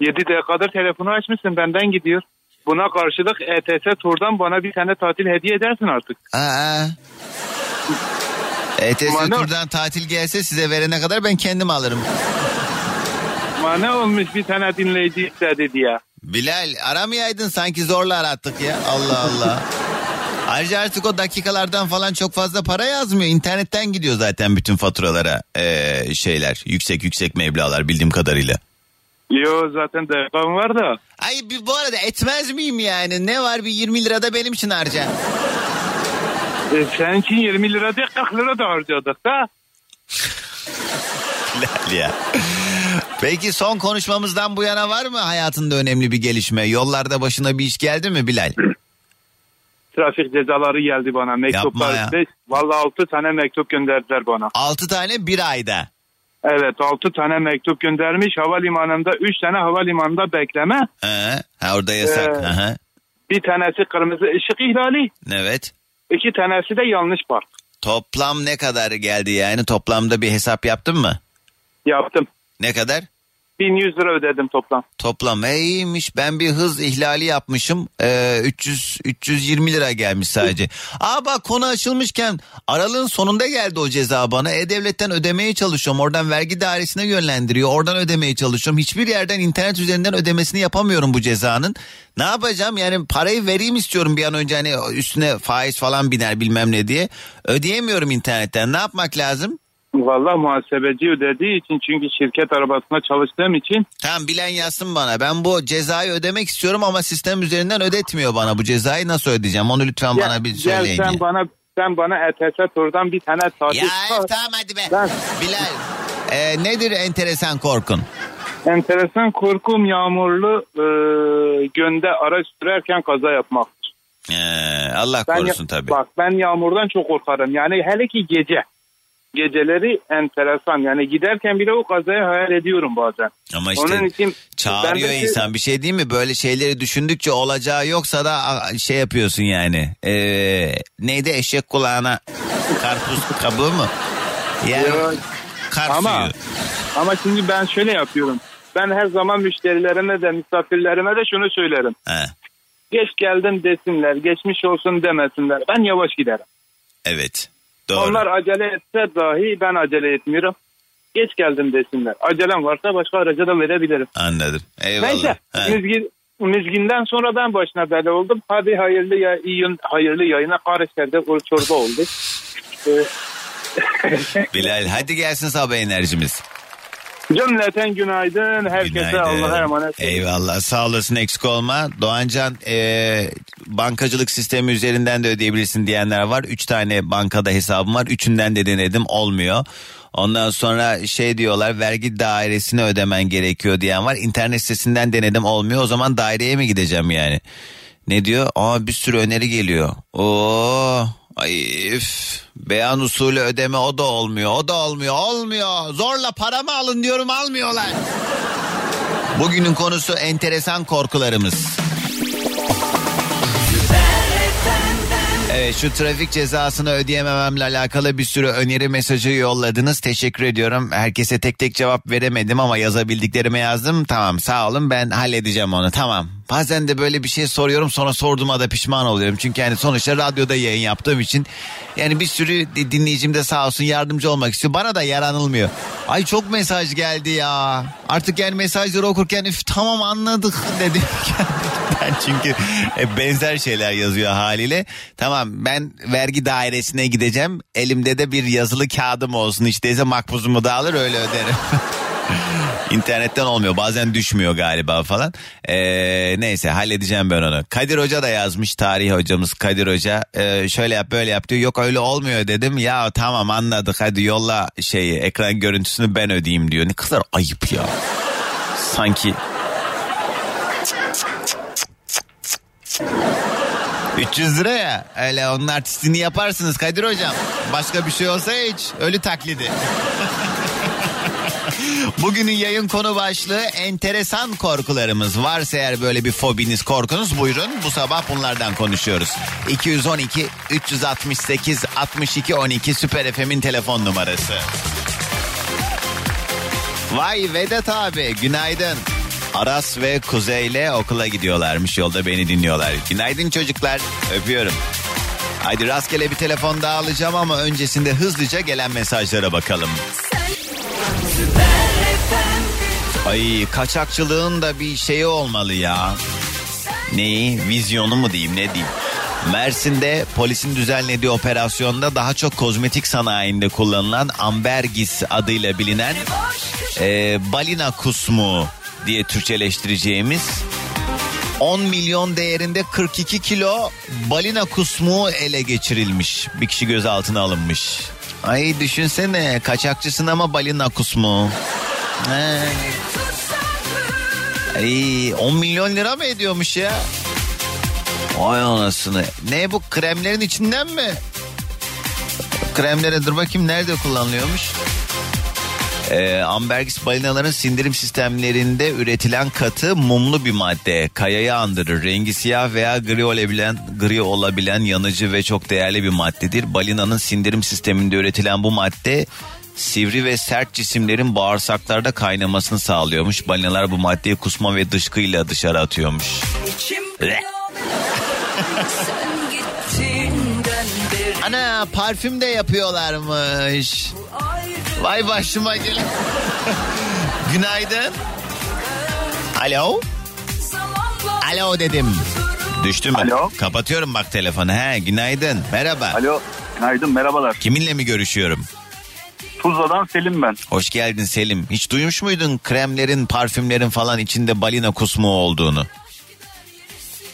7 dakikadır telefonu açmışsın benden gidiyor. Buna karşılık ETS turdan bana bir tane tatil hediye edersin artık. Aa. ETS Ama ne- turdan tatil gelse size verene kadar ben kendim alırım. Ama ne olmuş bir tane dinleyici istedi diye. Bilal aramayaydın sanki zorla arattık ya. Allah Allah. Ayrıca artık o dakikalardan falan çok fazla para yazmıyor. İnternetten gidiyor zaten bütün faturalara ee, şeyler. Yüksek yüksek meblağlar bildiğim kadarıyla. Yo zaten dakikam var da. Ay bu arada etmez miyim yani? Ne var bir 20 lirada benim için harca. E, senin için 20 lira değil 40 lira da harcadık da. Bilal ya. Peki son konuşmamızdan bu yana var mı hayatında önemli bir gelişme? Yollarda başına bir iş geldi mi Bilal? Trafik cezaları geldi bana. Mektuplar. Beş, vallahi 6 tane mektup gönderdiler bana. 6 tane bir ayda. Evet 6 tane mektup göndermiş. Havalimanında 3 tane havalimanında bekleme. Ee, ha orada yasak. Ee, Aha. Bir tanesi kırmızı ışık ihlali. Evet. İki tanesi de yanlış park. Toplam ne kadar geldi yani? Toplamda bir hesap yaptın mı? Yaptım. Ne kadar? 1100 lira ödedim toplam. Toplam iyiymiş. Ben bir hız ihlali yapmışım. Ee, 300 320 lira gelmiş sadece. Aa bak konu açılmışken aralığın sonunda geldi o ceza bana. E-Devlet'ten ödemeye çalışıyorum. Oradan vergi dairesine yönlendiriyor. Oradan ödemeye çalışıyorum. Hiçbir yerden internet üzerinden ödemesini yapamıyorum bu cezanın. Ne yapacağım? Yani parayı vereyim istiyorum bir an önce hani üstüne faiz falan biner bilmem ne diye. Ödeyemiyorum internetten. Ne yapmak lazım? Vallahi muhasebeci ödediği için çünkü şirket arabasına çalıştığım için Tamam bilen yazsın bana. Ben bu cezayı ödemek istiyorum ama sistem üzerinden ödetmiyor bana bu cezayı. Nasıl ödeyeceğim? Onu lütfen Gel- bana bir gel söyleyin. sen ya. bana sen bana ETS turdan bir tane tatil Ya sor. tamam hadi be. Bilal e, nedir enteresan korkun? Enteresan korkum yağmurlu e, gönde araç sürerken kaza yapmak. Ee, Allah Ben korusun tabii. Bak ben yağmurdan çok korkarım. Yani hele ki gece. Geceleri enteresan. Yani giderken bile o kazayı hayal ediyorum bazen. Ama işte Onun için çağırıyor ben de- insan bir şey değil mi? Böyle şeyleri düşündükçe olacağı yoksa da şey yapıyorsun yani. Ee, neydi eşek kulağına karpuz kabuğu mu? Yani Ya, kar ama, suyu. ama şimdi ben şöyle yapıyorum. Ben her zaman müşterilerime de misafirlerime de şunu söylerim. He, Geç geldin desinler, geçmiş olsun demesinler. Ben yavaş giderim. evet doğru. Onlar acele etse dahi ben acele etmiyorum. Geç geldim desinler. Acelem varsa başka araca da verebilirim. Anladım. Eyvallah. Neyse. He. Sonra ben başına bela oldum. Hadi hayırlı ya, iyi, hayırlı yayına Paris'lerde çorba oldu. Ee, Bilal hadi gelsin sabah enerjimiz. Cümleten günaydın. Herkese Günaydın. Allah'a emanet. Eyvallah sağ olasın eksik olma. Doğancan e, bankacılık sistemi üzerinden de ödeyebilirsin diyenler var. Üç tane bankada hesabım var. Üçünden de denedim olmuyor. Ondan sonra şey diyorlar vergi dairesine ödemen gerekiyor diyen var. İnternet sitesinden denedim olmuyor. O zaman daireye mi gideceğim yani? Ne diyor? Aa bir sürü öneri geliyor. Oo Ay üf. Beyan usulü ödeme o da olmuyor. O da olmuyor. Olmuyor. Zorla paramı alın diyorum almıyorlar. Bugünün konusu enteresan korkularımız. Evet şu trafik cezasını ödeyemememle alakalı bir sürü öneri mesajı yolladınız. Teşekkür ediyorum. Herkese tek tek cevap veremedim ama yazabildiklerime yazdım. Tamam sağ olun ben halledeceğim onu tamam. Bazen de böyle bir şey soruyorum sonra sorduğuma da pişman oluyorum. Çünkü yani sonuçta radyoda yayın yaptığım için yani bir sürü dinleyicim de sağ olsun yardımcı olmak istiyor. Bana da yaranılmıyor. Ay çok mesaj geldi ya. Artık yani mesajları okurken üf tamam anladık dedim. ben çünkü e, benzer şeyler yazıyor haliyle. Tamam ben vergi dairesine gideceğim. Elimde de bir yazılı kağıdım olsun. İşteyse makbuzumu da alır öyle öderim. İnternetten olmuyor bazen düşmüyor galiba falan. Ee, neyse halledeceğim ben onu. Kadir Hoca da yazmış tarih hocamız Kadir Hoca. Ee, şöyle yap böyle yap diyor. Yok öyle olmuyor dedim. Ya tamam anladık hadi yolla şeyi ekran görüntüsünü ben ödeyeyim diyor. Ne kadar ayıp ya. Sanki 300 lira ya. Öyle onun artistini yaparsınız Kadir hocam. Başka bir şey olsa hiç. Ölü taklidi. Bugünün yayın konu başlığı enteresan korkularımız. Varsa eğer böyle bir fobiniz korkunuz buyurun. Bu sabah bunlardan konuşuyoruz. 212 368 62 12 Süper FM'in telefon numarası. Vay Vedat abi günaydın. Aras ve Kuzey ile okula gidiyorlarmış yolda beni dinliyorlar. Günaydın çocuklar öpüyorum. Haydi rastgele bir telefon daha alacağım ama öncesinde hızlıca gelen mesajlara bakalım. Ay kaçakçılığın da bir şeyi olmalı ya. Neyi? Vizyonu mu diyeyim ne diyeyim? Mersin'de polisin düzenlediği operasyonda daha çok kozmetik sanayinde kullanılan ambergis adıyla bilinen e, balina kusmu diye Türkçeleştireceğimiz 10 milyon değerinde 42 kilo balina kusmu ele geçirilmiş. Bir kişi gözaltına alınmış. Ay düşünsene kaçakçısın ama balina kusmu. Ay 10 milyon lira mı ediyormuş ya? Vay anasını. Ne bu kremlerin içinden mi? Kremlere dur bakayım nerede kullanılıyormuş? Ee, ambergis balinaların sindirim sistemlerinde üretilen katı mumlu bir madde. Kayayı andırır. Rengi siyah veya gri olabilen, gri olabilen yanıcı ve çok değerli bir maddedir. Balinanın sindirim sisteminde üretilen bu madde sivri ve sert cisimlerin bağırsaklarda kaynamasını sağlıyormuş. Balinalar bu maddeyi kusma ve dışkıyla dışarı atıyormuş. Ana parfüm de yapıyorlarmış. Vay başıma gel. Günaydın. Alo. Alo dedim. Düştü mü? Alo. Kapatıyorum bak telefonu. He günaydın. Merhaba. Alo. Günaydın merhabalar. Kiminle mi görüşüyorum? Tuzla'dan Selim ben. Hoş geldin Selim. Hiç duymuş muydun kremlerin, parfümlerin falan içinde balina kusmu olduğunu?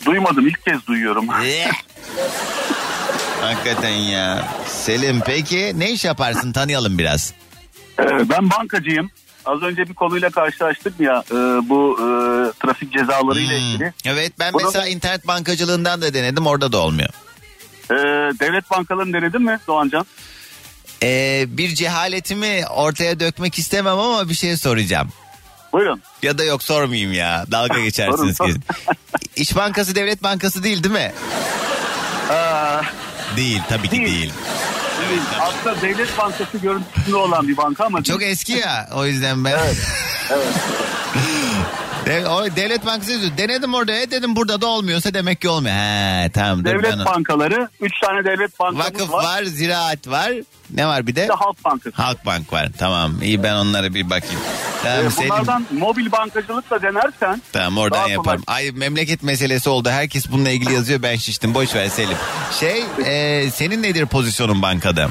Duymadım ilk kez duyuyorum. Hakikaten ya. Selim peki ne iş yaparsın tanıyalım biraz. Ee, ben bankacıyım. Az önce bir konuyla karşılaştık ya e, bu e, trafik cezaları ile ilgili. Evet ben Bunu- mesela internet bankacılığından da denedim orada da olmuyor. E, devlet bankalarını denedin mi Doğancan? Ee, bir cehaletimi ortaya dökmek istemem ama bir şey soracağım. Buyurun. Ya da yok sormayayım ya. Dalga geçersiniz Sorun, kesin. İş Bankası devlet bankası değil değil mi? Değil tabii ki değil. Evet, aslında devlet bankası görüntüsünde olan bir banka ama Çok eski ya o yüzden ben. De- devlet bankası. Denedim orada e, dedim burada da olmuyorsa demek ki olmuyor. He tamam. Devlet ben- bankaları, 3 tane devlet bankamız Vakıf var. var, ziraat var. Ne var bir de? Bir de Halk Bankası. Halkbank var. Tamam. iyi ben onlara bir bakayım. Tamam Ee, Selim. bunlardan mobil bankacılıkla denersen Tamam oradan yaparım. Ay memleket meselesi oldu. Herkes bununla ilgili yazıyor. Ben şiştim. Boş ver Selim. Şey e, senin nedir pozisyonun bankada?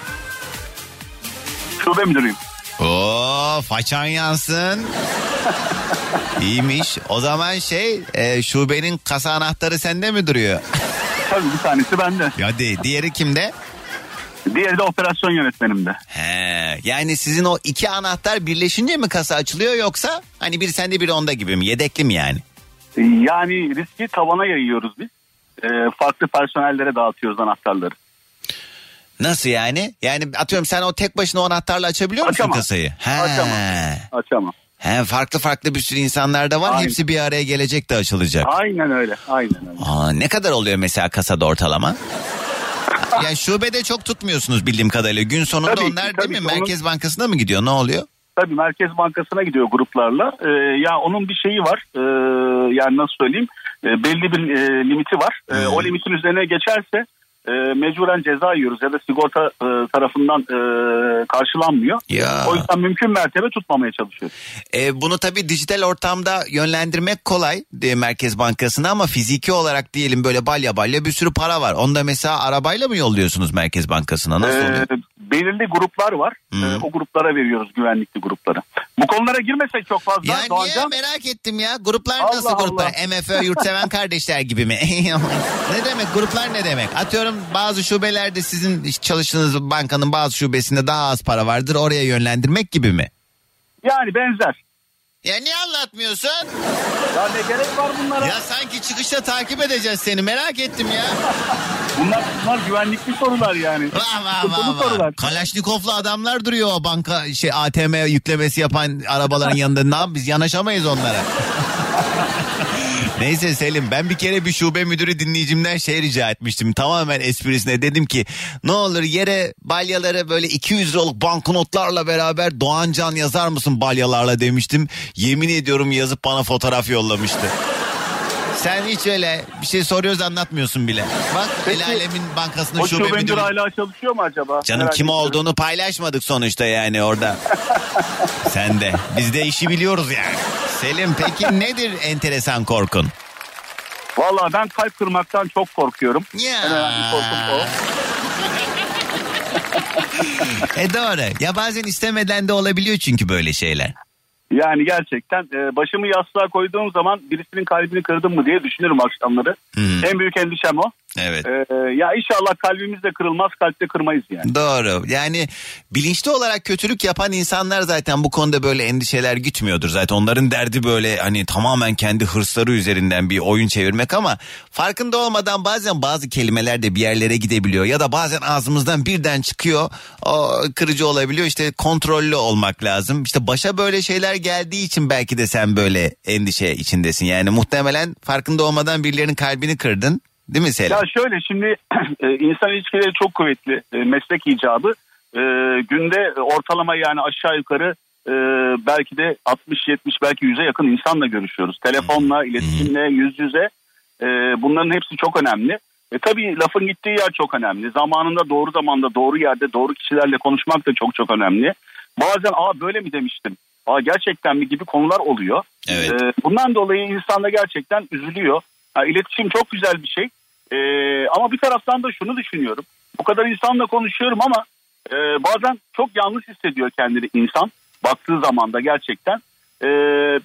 şube müdürüyüm. Oo façan yansın. İyiymiş. O zaman şey e, şubenin kasa anahtarı sende mi duruyor? Tabii bir tanesi bende. Hadi diğeri kimde? Diğeri de operasyon yönetmenimde. He, yani sizin o iki anahtar birleşince mi kasa açılıyor yoksa hani biri sende biri onda gibi mi? Yedekli mi yani? Yani riski tavana yayıyoruz biz. Ee, farklı personellere dağıtıyoruz anahtarları. Nasıl yani? Yani atıyorum sen o tek başına o anahtarla açabiliyor musun Açamam. kasayı? He. Açamam. Açamam. He, farklı farklı bir sürü insanlar da var. Aynen. Hepsi bir araya gelecek de açılacak. Aynen öyle. Aynen öyle. Aa, ne kadar oluyor mesela kasada ortalama? ya şubede çok tutmuyorsunuz bildiğim kadarıyla. Gün sonunda Tabii onlar tabii değil mi? Onun- Merkez Bankası'na mı gidiyor? Ne oluyor? Tabii Merkez Bankası'na gidiyor gruplarla. Ee, ya onun bir şeyi var. Ee, yani nasıl söyleyeyim? Ee, belli bir e, limiti var. Ee, O limitin üzerine geçerse e, mecburen ceza yiyoruz ya da sigorta e, tarafından e, karşılanmıyor. Ya. O yüzden mümkün mertebe tutmamaya çalışıyoruz. E, bunu tabii dijital ortamda yönlendirmek kolay e, Merkez Bankası'na ama fiziki olarak diyelim böyle balya balya bir sürü para var. Onda mesela arabayla mı yolluyorsunuz Merkez Bankası'na? Nasıl oluyor? belirli gruplar var. Ee, o gruplara veriyoruz güvenlikli gruplara. Bu konulara girmesek çok fazla. Ya niye Doğancan. merak ettim ya. Gruplar Allah nasıl gruplar? Allah. MFÖ yurtseven kardeşler gibi mi? ne demek gruplar ne demek? Atıyorum bazı şubelerde sizin çalıştığınız bankanın bazı şubesinde daha az para vardır. Oraya yönlendirmek gibi mi? Yani benzer. Ya niye anlatmıyorsun? Ya ne gerek var bunlara? Ya sanki çıkışta takip edeceğiz seni merak ettim ya. Bunlar, bunlar güvenlikli sorular yani. Vah vah vah vah. sorular. Kalaşnikovlu adamlar duruyor o banka şey ATM yüklemesi yapan arabaların yanında. Ne yap biz yanaşamayız onlara. Neyse Selim ben bir kere bir şube müdürü dinleyicimden şey rica etmiştim. Tamamen esprisine dedim ki ne olur yere balyaları böyle 200 liralık banknotlarla beraber Doğancan yazar mısın balyalarla demiştim. Yemin ediyorum yazıp bana fotoğraf yollamıştı. Sen hiç öyle bir şey soruyoruz anlatmıyorsun bile. Bak el alemin bankasının O şube şube müdürü hala çalışıyor mu acaba? Canım Merak kim ediyorum. olduğunu paylaşmadık sonuçta yani orada. Sen de. Biz de işi biliyoruz yani. Selim peki nedir enteresan korkun? Valla ben kalp kırmaktan çok korkuyorum. Ya. En önemli korkum o. E doğru. Ya bazen istemeden de olabiliyor çünkü böyle şeyler. Yani gerçekten e, başımı yastığa koyduğum zaman birisinin kalbini kırdım mı diye düşünürüm akşamları. En büyük endişem o. Evet. E, ya inşallah kalbimiz de kırılmaz, kalp de kırmayız yani. Doğru. Yani bilinçli olarak kötülük yapan insanlar zaten bu konuda böyle endişeler gütmüyordur. Zaten onların derdi böyle hani tamamen kendi hırsları üzerinden bir oyun çevirmek ama farkında olmadan bazen bazı kelimeler de bir yerlere gidebiliyor ya da bazen ağzımızdan birden çıkıyor. O kırıcı olabiliyor. İşte kontrollü olmak lazım. İşte başa böyle şeyler geldiği için belki de sen böyle endişe içindesin. Yani muhtemelen farkında olmadan birilerinin kalbini kırdın. Değil mi Selim? Ya şöyle şimdi e, insan ilişkileri çok kuvvetli e, meslek icabı. E, günde ortalama yani aşağı yukarı e, belki de 60-70 belki 100'e yakın insanla görüşüyoruz. Telefonla, iletişimle, yüz yüze e, bunların hepsi çok önemli. E, tabii lafın gittiği yer çok önemli. Zamanında doğru zamanda doğru yerde doğru kişilerle konuşmak da çok çok önemli. Bazen aa böyle mi demiştim? Aa gerçekten mi gibi konular oluyor. Evet. E, bundan dolayı insan da gerçekten üzülüyor. Ha, iletişim çok güzel bir şey. E, ama bir taraftan da şunu düşünüyorum. Bu kadar insanla konuşuyorum ama e, bazen çok yalnız hissediyor kendini insan. Baktığı zaman da gerçekten. E,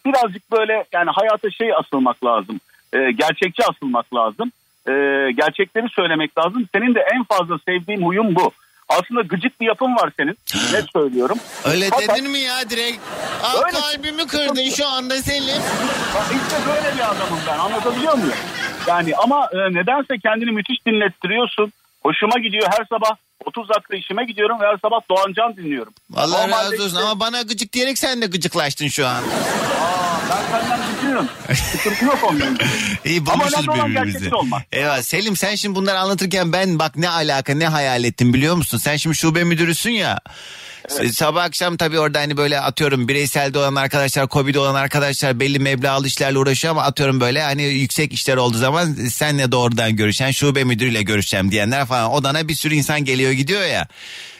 birazcık böyle yani hayata şey asılmak lazım. E, gerçekçi asılmak lazım. E, gerçekleri söylemek lazım. Senin de en fazla sevdiğim huyun bu. Aslında gıcık bir yapın var senin. Net söylüyorum. Öyle Fakat- dedin mi ya direkt? Aa, Öyle. kalbimi kırdın şu anda Selim. İşte böyle bir adamım ben anlatabiliyor muyum? Yani ama e, nedense kendini müthiş dinlettiriyorsun. Hoşuma gidiyor her sabah 30 dakika işime gidiyorum ve her sabah Doğancan dinliyorum. Allah Normalde razı olsun işte- ama bana gıcık diyerek sen de gıcıklaştın şu an. Ben senden gıcığım. Sıkıntı yok onun. İyi bulmuşuz birbirimizi. Eyvah Selim sen şimdi bunları anlatırken ben bak ne alaka ne hayal ettim biliyor musun? Sen şimdi şube müdürüsün ya. Sabah akşam tabii orada hani böyle atıyorum bireyselde olan arkadaşlar, COBİ'de olan arkadaşlar belli meblağlı işlerle uğraşıyor ama atıyorum böyle hani yüksek işler olduğu zaman senle doğrudan görüşen şube müdürüyle görüşeceğim diyenler falan odana bir sürü insan geliyor gidiyor ya.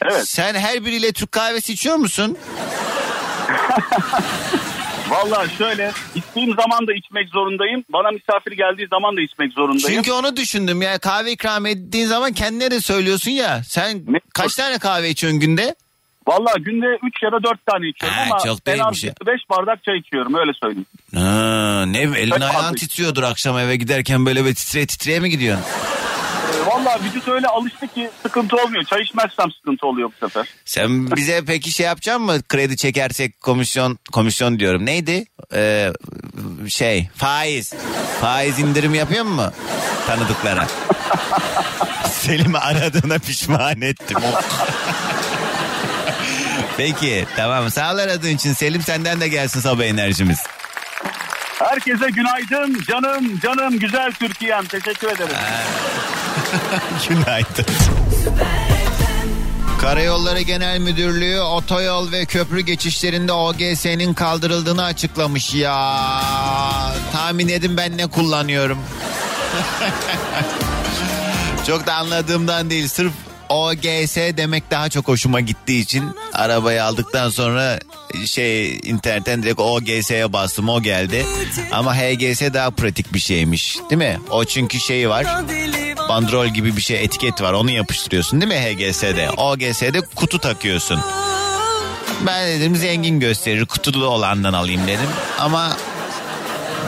Evet. Sen her biriyle Türk kahvesi içiyor musun? Vallahi şöyle içtiğim zaman da içmek zorundayım. Bana misafir geldiği zaman da içmek zorundayım. Çünkü onu düşündüm ya kahve ikram ettiğin zaman kendine de söylüyorsun ya. Sen kaç tane kahve içiyorsun günde? Vallahi günde 3 ya da 4 tane içiyorum Ha, ama çok en az değilmiş ya. 5 bardak çay içiyorum öyle söyleyeyim. Ha, ne elin ayağın titriyordur akşam eve giderken böyle bir titreye titreye mi gidiyorsun? Vallahi vücut öyle alıştı ki sıkıntı olmuyor. Çay içmezsem sıkıntı oluyor bu sefer. Sen bize peki şey yapacak mı? Kredi çekersek komisyon komisyon diyorum. Neydi? Ee, şey faiz. Faiz indirim yapıyor mu tanıdıklara? Selim'i aradığına pişman ettim. Peki tamam sağ ol aradığın için Selim senden de gelsin sabah enerjimiz. Herkese günaydın canım canım güzel Türkiye'm teşekkür ederim. Günaydın. Karayolları Genel Müdürlüğü otoyol ve köprü geçişlerinde OGS'nin kaldırıldığını açıklamış ya. Tahmin edin ben ne kullanıyorum. çok da anladığımdan değil sırf OGS demek daha çok hoşuma gittiği için arabayı aldıktan sonra şey internetten direkt OGS'ye bastım o geldi. Ama HGS daha pratik bir şeymiş değil mi? O çünkü şeyi var bandrol gibi bir şey etiket var onu yapıştırıyorsun değil mi HGS'de? OGS'de kutu takıyorsun. Ben dedim zengin gösterir kutulu olandan alayım dedim ama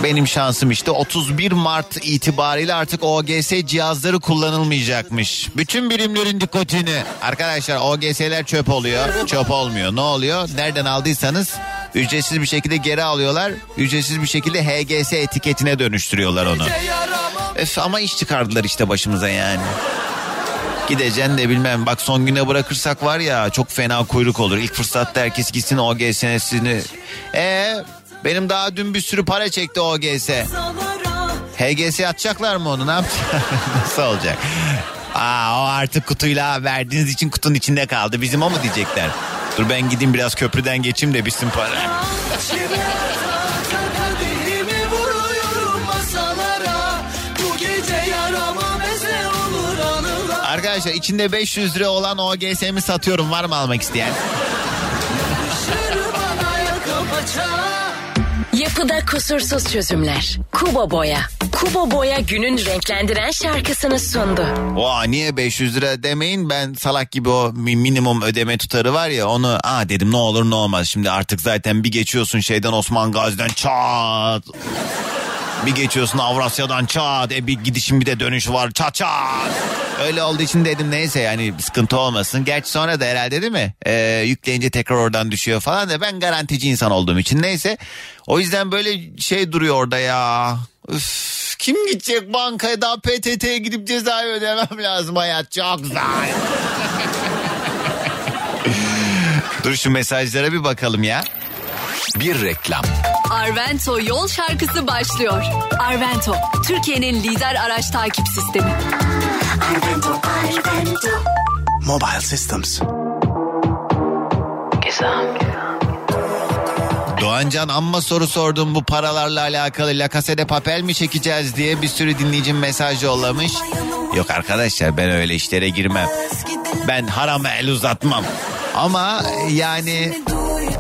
benim şansım işte 31 Mart itibariyle artık OGS cihazları kullanılmayacakmış. Bütün birimlerin dikkatini. Arkadaşlar OGS'ler çöp oluyor. Çöp olmuyor. Ne oluyor? Nereden aldıysanız ücretsiz bir şekilde geri alıyorlar. Ücretsiz bir şekilde HGS etiketine dönüştürüyorlar onu. Öf, ama iş çıkardılar işte başımıza yani. Gideceksin de bilmem bak son güne bırakırsak var ya çok fena kuyruk olur. İlk fırsatta herkes gitsin OGS'sini. Ee benim daha dün bir sürü para çekti OGS. HGS atacaklar mı onu ne yapacak? Nasıl olacak? Aa o artık kutuyla verdiğiniz için kutunun içinde kaldı. Bizim o mu diyecekler? Dur ben gideyim biraz köprüden geçeyim de bitsin para. Arkadaşlar içinde 500 lira olan OGS'mi satıyorum. Var mı almak isteyen? Yapıda kusursuz çözümler. Kubo Boya. Kubo Boya günün renklendiren şarkısını sundu. Oha niye 500 lira demeyin ben salak gibi o mi- minimum ödeme tutarı var ya onu aa dedim ne olur ne olmaz şimdi artık zaten bir geçiyorsun şeyden Osman Gazi'den çat bir geçiyorsun Avrasya'dan çat e bir gidişin bir de dönüş var çat çat. Öyle olduğu için dedim neyse yani sıkıntı olmasın. Gerçi sonra da herhalde değil mi? Ee, yükleyince tekrar oradan düşüyor falan da ben garantici insan olduğum için neyse. O yüzden böyle şey duruyor orada ya. Üf, kim gidecek bankaya? Daha PTT'ye gidip cezayı ödemem lazım hayat çok zor. Dur şu mesajlara bir bakalım ya. Bir reklam. Arvento yol şarkısı başlıyor. Arvento, Türkiye'nin lider araç takip sistemi. Arvento, Arvento. Mobile Systems. Doğancan amma soru sordum bu paralarla alakalı La Casa de Papel mi çekeceğiz diye bir sürü dinleyicim mesaj yollamış. Yok arkadaşlar ben öyle işlere girmem. Ben harama el uzatmam. Ama yani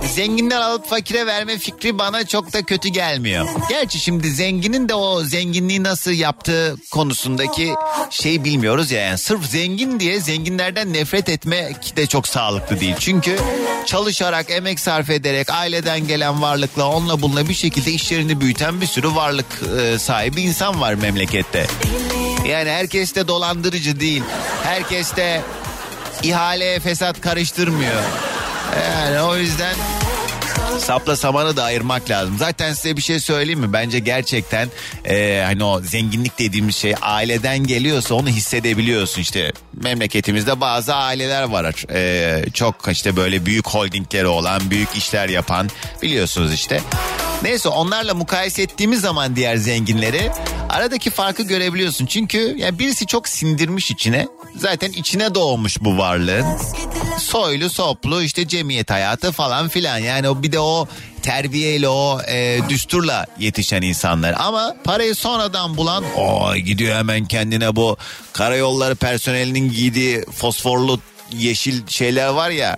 zenginler alıp fakire verme fikri bana çok da kötü gelmiyor. Gerçi şimdi zenginin de o zenginliği nasıl yaptığı konusundaki şey bilmiyoruz ya. Yani sırf zengin diye zenginlerden nefret etmek de çok sağlıklı değil. Çünkü çalışarak, emek sarf ederek, aileden gelen varlıkla onunla bununla bir şekilde işlerini büyüten bir sürü varlık e, sahibi insan var memlekette. Yani herkes de dolandırıcı değil. Herkes de ihaleye fesat karıştırmıyor. Yani o yüzden sapla samanı da ayırmak lazım. Zaten size bir şey söyleyeyim mi? Bence gerçekten e, hani o zenginlik dediğimiz şey aileden geliyorsa onu hissedebiliyorsun. İşte memleketimizde bazı aileler var. E, çok işte böyle büyük holdingleri olan, büyük işler yapan biliyorsunuz işte. Neyse onlarla mukayese ettiğimiz zaman diğer zenginleri aradaki farkı görebiliyorsun. Çünkü yani birisi çok sindirmiş içine zaten içine doğmuş bu varlığın. Soylu soplu işte cemiyet hayatı falan filan yani o bir de o terbiyeyle o e, düsturla yetişen insanlar. Ama parayı sonradan bulan o gidiyor hemen kendine bu karayolları personelinin giydiği fosforlu yeşil şeyler var ya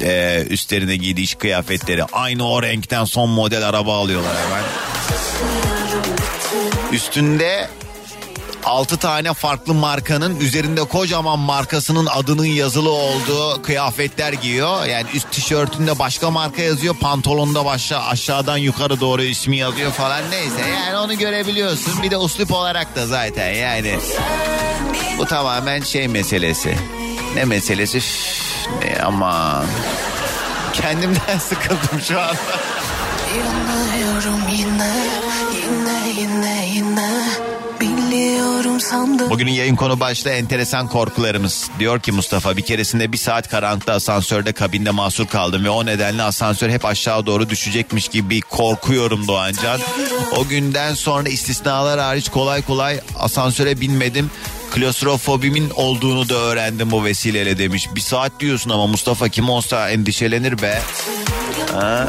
e, üstlerine giydiği iş kıyafetleri aynı o renkten son model araba alıyorlar hemen. Üstünde 6 tane farklı markanın üzerinde kocaman markasının adının yazılı olduğu kıyafetler giyiyor. Yani üst tişörtünde başka marka yazıyor, pantolonda başka aşağıdan yukarı doğru ismi yazıyor falan neyse. Yani onu görebiliyorsun. Bir de uslup olarak da zaten yani. Bu tamamen şey meselesi. Ne meselesi? Üf, ne aman. Kendimden sıkıldım şu anda. Yanıyorum yine Yine yine yine Bugünün yayın konu başlığı enteresan korkularımız. Diyor ki Mustafa bir keresinde bir saat karanlıkta asansörde kabinde mahsur kaldım ve o nedenle asansör hep aşağı doğru düşecekmiş gibi korkuyorum Doğancan. O günden sonra istisnalar hariç kolay kolay asansöre binmedim. Klostrofobimin olduğunu da öğrendim bu vesileyle demiş. Bir saat diyorsun ama Mustafa kim olsa endişelenir be. Ha?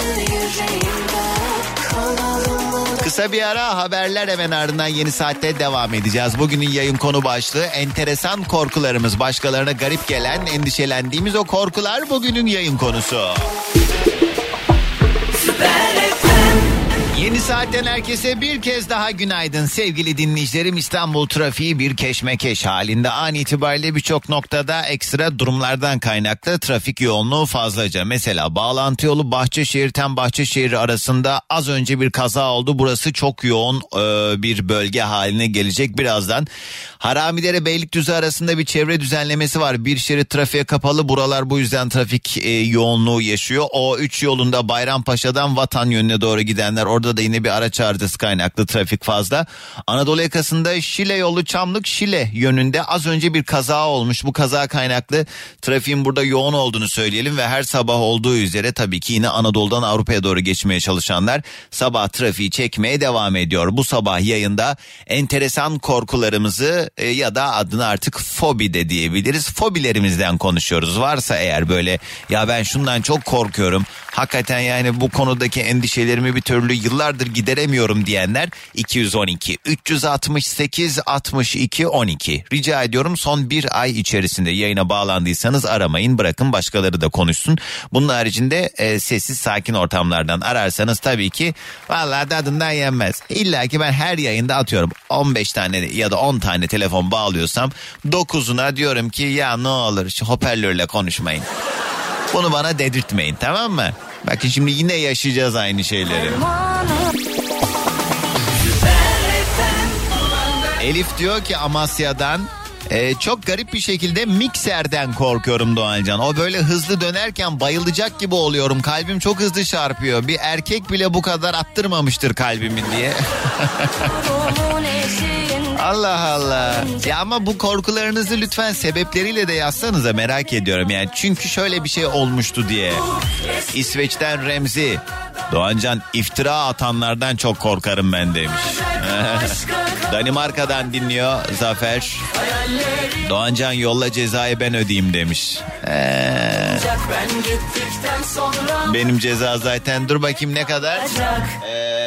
Kısa bir ara haberler hemen ardından yeni saatte devam edeceğiz. Bugünün yayın konu başlığı enteresan korkularımız. Başkalarına garip gelen, endişelendiğimiz o korkular bugünün yayın konusu. Yeni saatten herkese bir kez daha günaydın sevgili dinleyicilerim. İstanbul trafiği bir keşmekeş halinde. An itibariyle birçok noktada ekstra durumlardan kaynaklı trafik yoğunluğu fazlaca. Mesela bağlantı yolu Bahçeşehir-Tem Bahçeşehir arasında az önce bir kaza oldu. Burası çok yoğun e, bir bölge haline gelecek birazdan. Haramidere Beylikdüzü arasında bir çevre düzenlemesi var. Bir şerit trafiğe kapalı. Buralar bu yüzden trafik e, yoğunluğu yaşıyor. O 3 yolunda Bayrampaşa'dan Vatan yönüne doğru gidenler orada da yine bir araç arızası kaynaklı trafik fazla. Anadolu yakasında Şile yolu Çamlık Şile yönünde az önce bir kaza olmuş. Bu kaza kaynaklı trafiğin burada yoğun olduğunu söyleyelim ve her sabah olduğu üzere tabii ki yine Anadolu'dan Avrupa'ya doğru geçmeye çalışanlar sabah trafiği çekmeye devam ediyor. Bu sabah yayında enteresan korkularımızı e, ya da adını artık fobi de diyebiliriz. Fobilerimizden konuşuyoruz. Varsa eğer böyle ya ben şundan çok korkuyorum. Hakikaten yani bu konudaki endişelerimi bir türlü yıllardır gideremiyorum diyenler 212 368 62 12. Rica ediyorum son bir ay içerisinde yayına bağlandıysanız aramayın bırakın başkaları da konuşsun. Bunun haricinde e, sessiz sakin ortamlardan ararsanız tabii ki vallahi tadından yenmez. İlla ki ben her yayında atıyorum 15 tane ya da 10 tane telefon bağlıyorsam 9'una diyorum ki ya ne olur şu hoparlörle konuşmayın. Bunu bana dedirtmeyin tamam mı? Bakın şimdi yine yaşayacağız aynı şeyleri. Elif diyor ki Amasya'dan e, çok garip bir şekilde mikserden korkuyorum Doğancan. O böyle hızlı dönerken bayılacak gibi oluyorum. Kalbim çok hızlı çarpıyor. Bir erkek bile bu kadar attırmamıştır kalbimin diye. Allah Allah. Ya ama bu korkularınızı lütfen sebepleriyle de yazsanıza merak ediyorum. Yani çünkü şöyle bir şey olmuştu diye. İsveç'ten Remzi. Doğancan iftira atanlardan çok korkarım ben demiş. Danimarka'dan dinliyor Zafer. Doğancan yolla cezayı ben ödeyeyim demiş. Ee, benim ceza zaten dur bakayım ne kadar? Ee,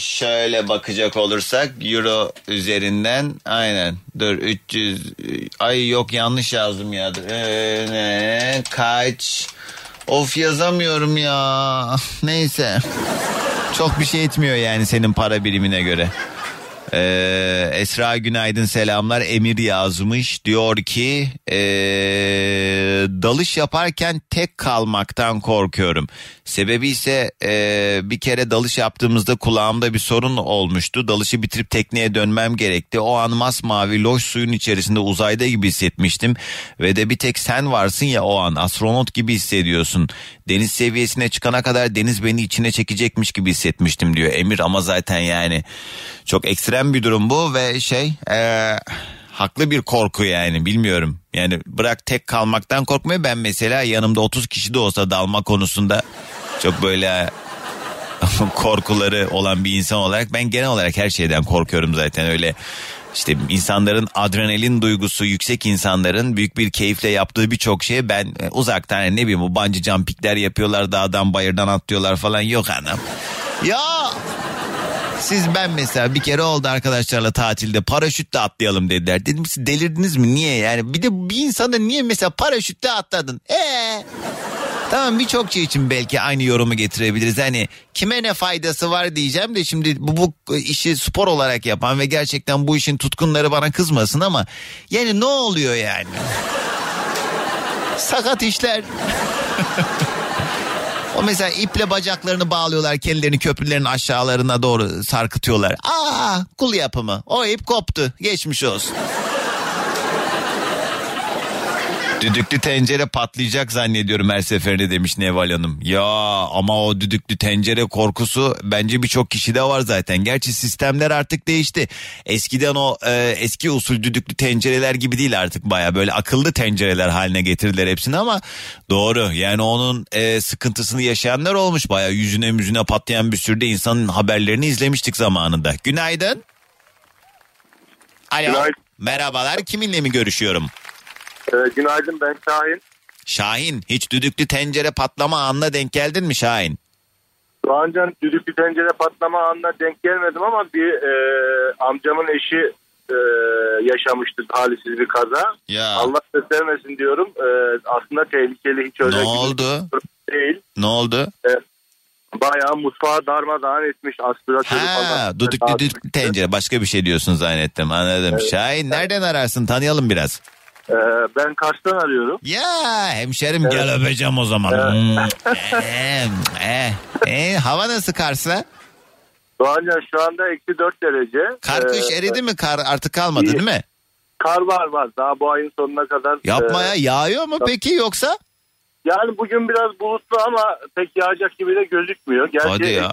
şöyle bakacak olursak euro üzerinden aynen dur 300 ay yok yanlış yazdım ya. Ee, ne, kaç Of yazamıyorum ya. Neyse. Çok bir şey etmiyor yani senin para birimine göre. Ee, Esra günaydın selamlar Emir yazmış diyor ki ee, dalış yaparken tek kalmaktan korkuyorum sebebi ise ee, bir kere dalış yaptığımızda kulağımda bir sorun olmuştu. Dalışı bitirip tekneye dönmem gerekti. O an masmavi loş suyun içerisinde uzayda gibi hissetmiştim. Ve de bir tek sen varsın ya o an astronot gibi hissediyorsun. Deniz seviyesine çıkana kadar deniz beni içine çekecekmiş gibi hissetmiştim diyor Emir. Ama zaten yani çok ekstrem bir durum bu ve şey ee, haklı bir korku yani bilmiyorum. Yani bırak tek kalmaktan korkmuyor. Ben mesela yanımda 30 kişi de olsa dalma konusunda çok böyle korkuları olan bir insan olarak ben genel olarak her şeyden korkuyorum zaten öyle işte insanların adrenalin duygusu yüksek insanların büyük bir keyifle yaptığı birçok şeye ben e, uzaktan ne bileyim bu bungee jumpingler yapıyorlar dağdan bayırdan atlıyorlar falan yok anam. Ya siz ben mesela bir kere oldu arkadaşlarla tatilde paraşütle atlayalım dediler. Dedim siz delirdiniz mi niye yani bir de bir insanda niye mesela paraşütle atladın? Eee Tamam birçok şey için belki aynı yorumu getirebiliriz. Hani kime ne faydası var diyeceğim de şimdi bu, bu işi spor olarak yapan ve gerçekten bu işin tutkunları bana kızmasın ama yani ne oluyor yani? Sakat işler. O mesela iple bacaklarını bağlıyorlar kendilerini köprülerin aşağılarına doğru sarkıtıyorlar. Aa kul yapımı. O ip koptu. Geçmiş olsun. Düdüklü tencere patlayacak zannediyorum her seferinde demiş Neval Hanım. Ya ama o düdüklü tencere korkusu bence birçok kişide var zaten. Gerçi sistemler artık değişti. Eskiden o e, eski usul düdüklü tencereler gibi değil artık baya böyle akıllı tencereler haline getirdiler hepsini ama doğru. Yani onun e, sıkıntısını yaşayanlar olmuş baya yüzüne müzüne patlayan bir sürü de insanın haberlerini izlemiştik zamanında. Günaydın. Alo. Merhabalar kiminle mi görüşüyorum? Ee, günaydın ben Şahin. Şahin hiç düdüklü tencere patlama anına denk geldin mi Şahin? Daha önce düdüklü tencere patlama anına denk gelmedim ama bir e, amcamın eşi e, yaşamıştı talihsiz bir kaza. Ya. Allah göstermesin diyorum. E, aslında tehlikeli hiç öyle Ne oldu? değil. Ne oldu? E, bayağı mutfağı darmadağın etmiş aspiratörü Ha, falan. düdüklü düdüklü tencere başka bir şey diyorsun zannettim anladım. Evet. Şahin nereden ararsın tanıyalım biraz. E, ben Kars'tan arıyorum. Ya hemşerim gel öpeceğim o zaman. Hmm. ee, ee, ee, hava nasıl Kars'ta? Doğancan şu anda eksi 4 derece. Kar kış Ee, eridi mi? Kar artık kalmadı iyi. değil mi? Kar var var daha bu ayın sonuna kadar. Yapma e, ya yağıyor mu peki yoksa? Yani bugün biraz bulutlu ama pek yağacak gibi de gözükmüyor. Gerçi Hadi ya.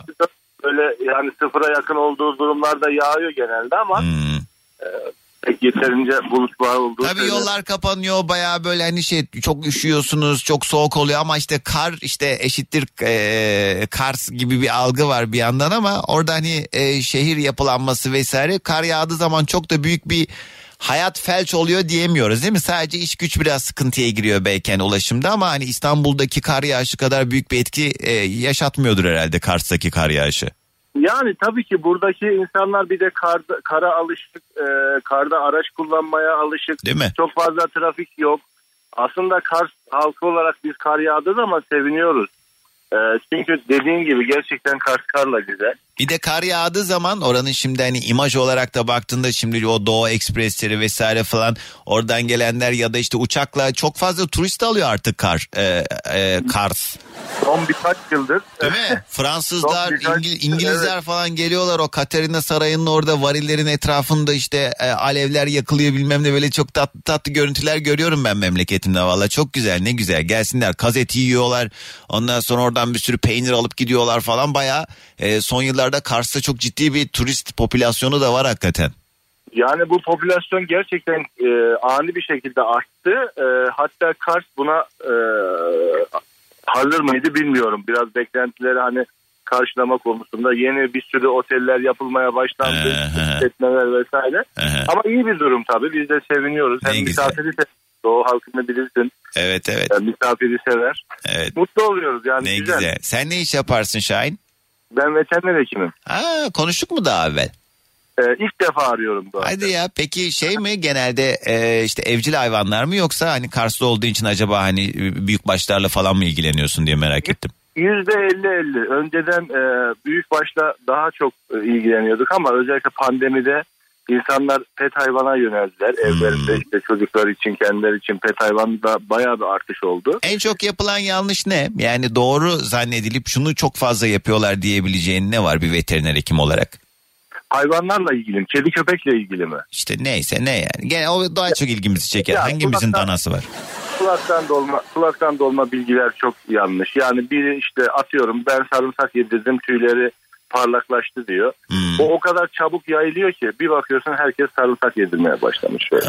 böyle yani sıfıra yakın olduğu durumlarda yağıyor genelde ama Hmm. e, pek yeterince bulut var olduğu Tabii söyleniyor. yollar kapanıyor baya böyle hani şey çok üşüyorsunuz çok soğuk oluyor ama işte kar işte eşittir e, Kars gibi bir algı var bir yandan ama orada hani e, şehir yapılanması vesaire kar yağdığı zaman çok da büyük bir hayat felç oluyor diyemiyoruz değil mi? Sadece iş güç biraz sıkıntıya giriyor belki hani ulaşımda ama hani İstanbul'daki kar yağışı kadar büyük bir etki e, yaşatmıyordur herhalde Kars'taki kar yağışı. Yani tabii ki buradaki insanlar bir de karda, kara alışık, e, karda araç kullanmaya alışık. Değil mi? Çok fazla trafik yok. Aslında Kars halkı olarak biz kar yağdığı ama seviniyoruz. E, çünkü dediğin gibi gerçekten Kars karla güzel. Bir de kar yağdığı zaman oranın şimdi hani imaj olarak da baktığında şimdi o Doğu Ekspresleri vesaire falan oradan gelenler ya da işte uçakla çok fazla turist alıyor artık kar e, e, Kars. Son birkaç yıldır. Değil mi? Fransızlar, birkaç- İngil- İngilizler falan geliyorlar o Katerina Sarayı'nın orada varillerin etrafında işte e, alevler yakılıyor bilmem ne böyle çok tatlı tatlı görüntüler görüyorum ben memleketimde valla çok güzel ne güzel gelsinler kaz eti yiyorlar ondan sonra oradan bir sürü peynir alıp gidiyorlar falan baya son yıllarda Kars'ta çok ciddi bir turist popülasyonu da var hakikaten. Yani bu popülasyon gerçekten e, ani bir şekilde arttı. E, hatta Kars buna e, hazır mıydı bilmiyorum. Biraz beklentileri hani karşılama konusunda yeni bir sürü oteller yapılmaya başlandı. işletmeler vesaire. Ama iyi bir durum tabii. Biz de seviniyoruz. Hem misafiri se- Doğu halkını bilirsin. Evet evet. E, misafiri sever. Evet. Mutlu oluyoruz yani. Ne güzel. güzel. Sen ne iş yaparsın Şahin? Ben veteriner hekimim. Aa, konuştuk mu daha evvel? E, ilk defa arıyorum bu. Hadi ya peki şey mi genelde e, işte evcil hayvanlar mı yoksa hani Kars'ta olduğu için acaba hani büyük başlarla falan mı ilgileniyorsun diye merak ettim. Yüzde elli elli. Önceden e, büyük başla daha çok e, ilgileniyorduk ama özellikle pandemide insanlar pet hayvana yöneldiler. Evlerinde işte çocuklar için kendileri için pet hayvanda bayağı bir artış oldu. En çok yapılan yanlış ne? Yani doğru zannedilip şunu çok fazla yapıyorlar diyebileceğin ne var bir veteriner hekim olarak? Hayvanlarla ilgili mi? Kedi köpekle ilgili mi? İşte neyse ne yani. Gene o daha çok ilgimizi çeker. Ya, Hangimizin kulaktan- danası var? Kulaktan dolma, kulaktan dolma bilgiler çok yanlış. Yani biri işte atıyorum ben sarımsak yedirdim tüyleri parlaklaştı diyor. Hmm. O o kadar çabuk yayılıyor ki bir bakıyorsun herkes sarımsak yedirmeye başlamış. Böyle.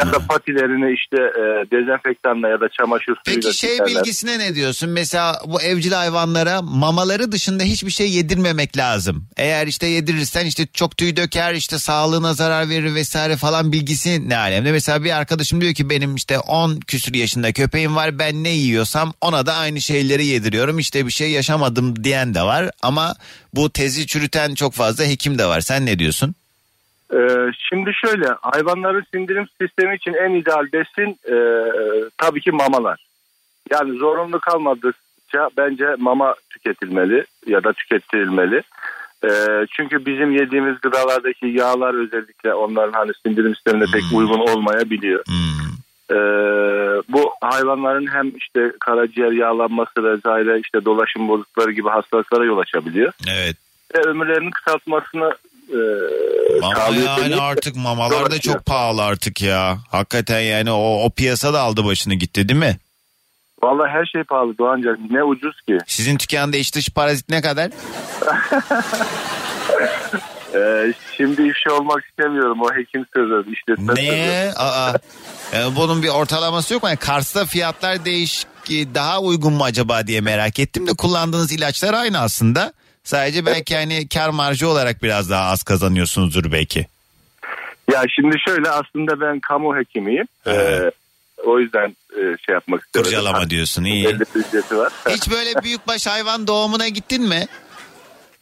ya da patilerini işte e, dezenfektanla ya da çamaşır suyuyla Peki şey silerler. bilgisine ne diyorsun? Mesela bu evcil hayvanlara mamaları dışında hiçbir şey yedirmemek lazım. Eğer işte yedirirsen işte çok tüy döker işte sağlığına zarar verir vesaire falan bilgisi ne alemde. Mesela bir arkadaşım diyor ki benim işte 10 küsür yaşında köpeğim var ben ne yiyorsam ona da aynı şeyleri yediriyorum. İşte bir şey yaşamadım diyen de var ama bu tezi çürüten çok fazla hekim de var. Sen ne diyorsun? Ee, şimdi şöyle hayvanların sindirim sistemi için en ideal besin e, tabii ki mamalar. Yani zorunlu kalmadıkça bence mama tüketilmeli ya da tüketilmeli. Ee, çünkü bizim yediğimiz gıdalardaki yağlar özellikle onların hani sindirim sistemine pek uygun olmayabiliyor. Ee, bu hayvanların hem işte karaciğer yağlanması vesaire işte dolaşım bozuklukları gibi hastalıklara yol açabiliyor. Evet. Ve ömürlerinin kısaltmasını e, sağlıyor. yani artık mamalar da çok pahalı artık ya. Hakikaten yani o, o piyasa da aldı başını gitti değil mi? Vallahi her şey pahalı Doğancan. Ne ucuz ki. Sizin dükkanda iç dış parazit ne kadar? Ee, şimdi ifşa olmak istemiyorum. O hekim sırrı. işte Ne? Aa, e, bunun bir ortalaması yok mu? Yani Kars'ta fiyatlar değiş daha uygun mu acaba diye merak ettim de kullandığınız ilaçlar aynı aslında. Sadece belki hani kar marjı olarak biraz daha az kazanıyorsunuzdur belki. Ya şimdi şöyle aslında ben kamu hekimiyim. Ee, o yüzden e, şey yapmak istedim. Kurcalama diyorsun iyi. Ücreti var. Hiç böyle büyükbaş hayvan doğumuna gittin mi?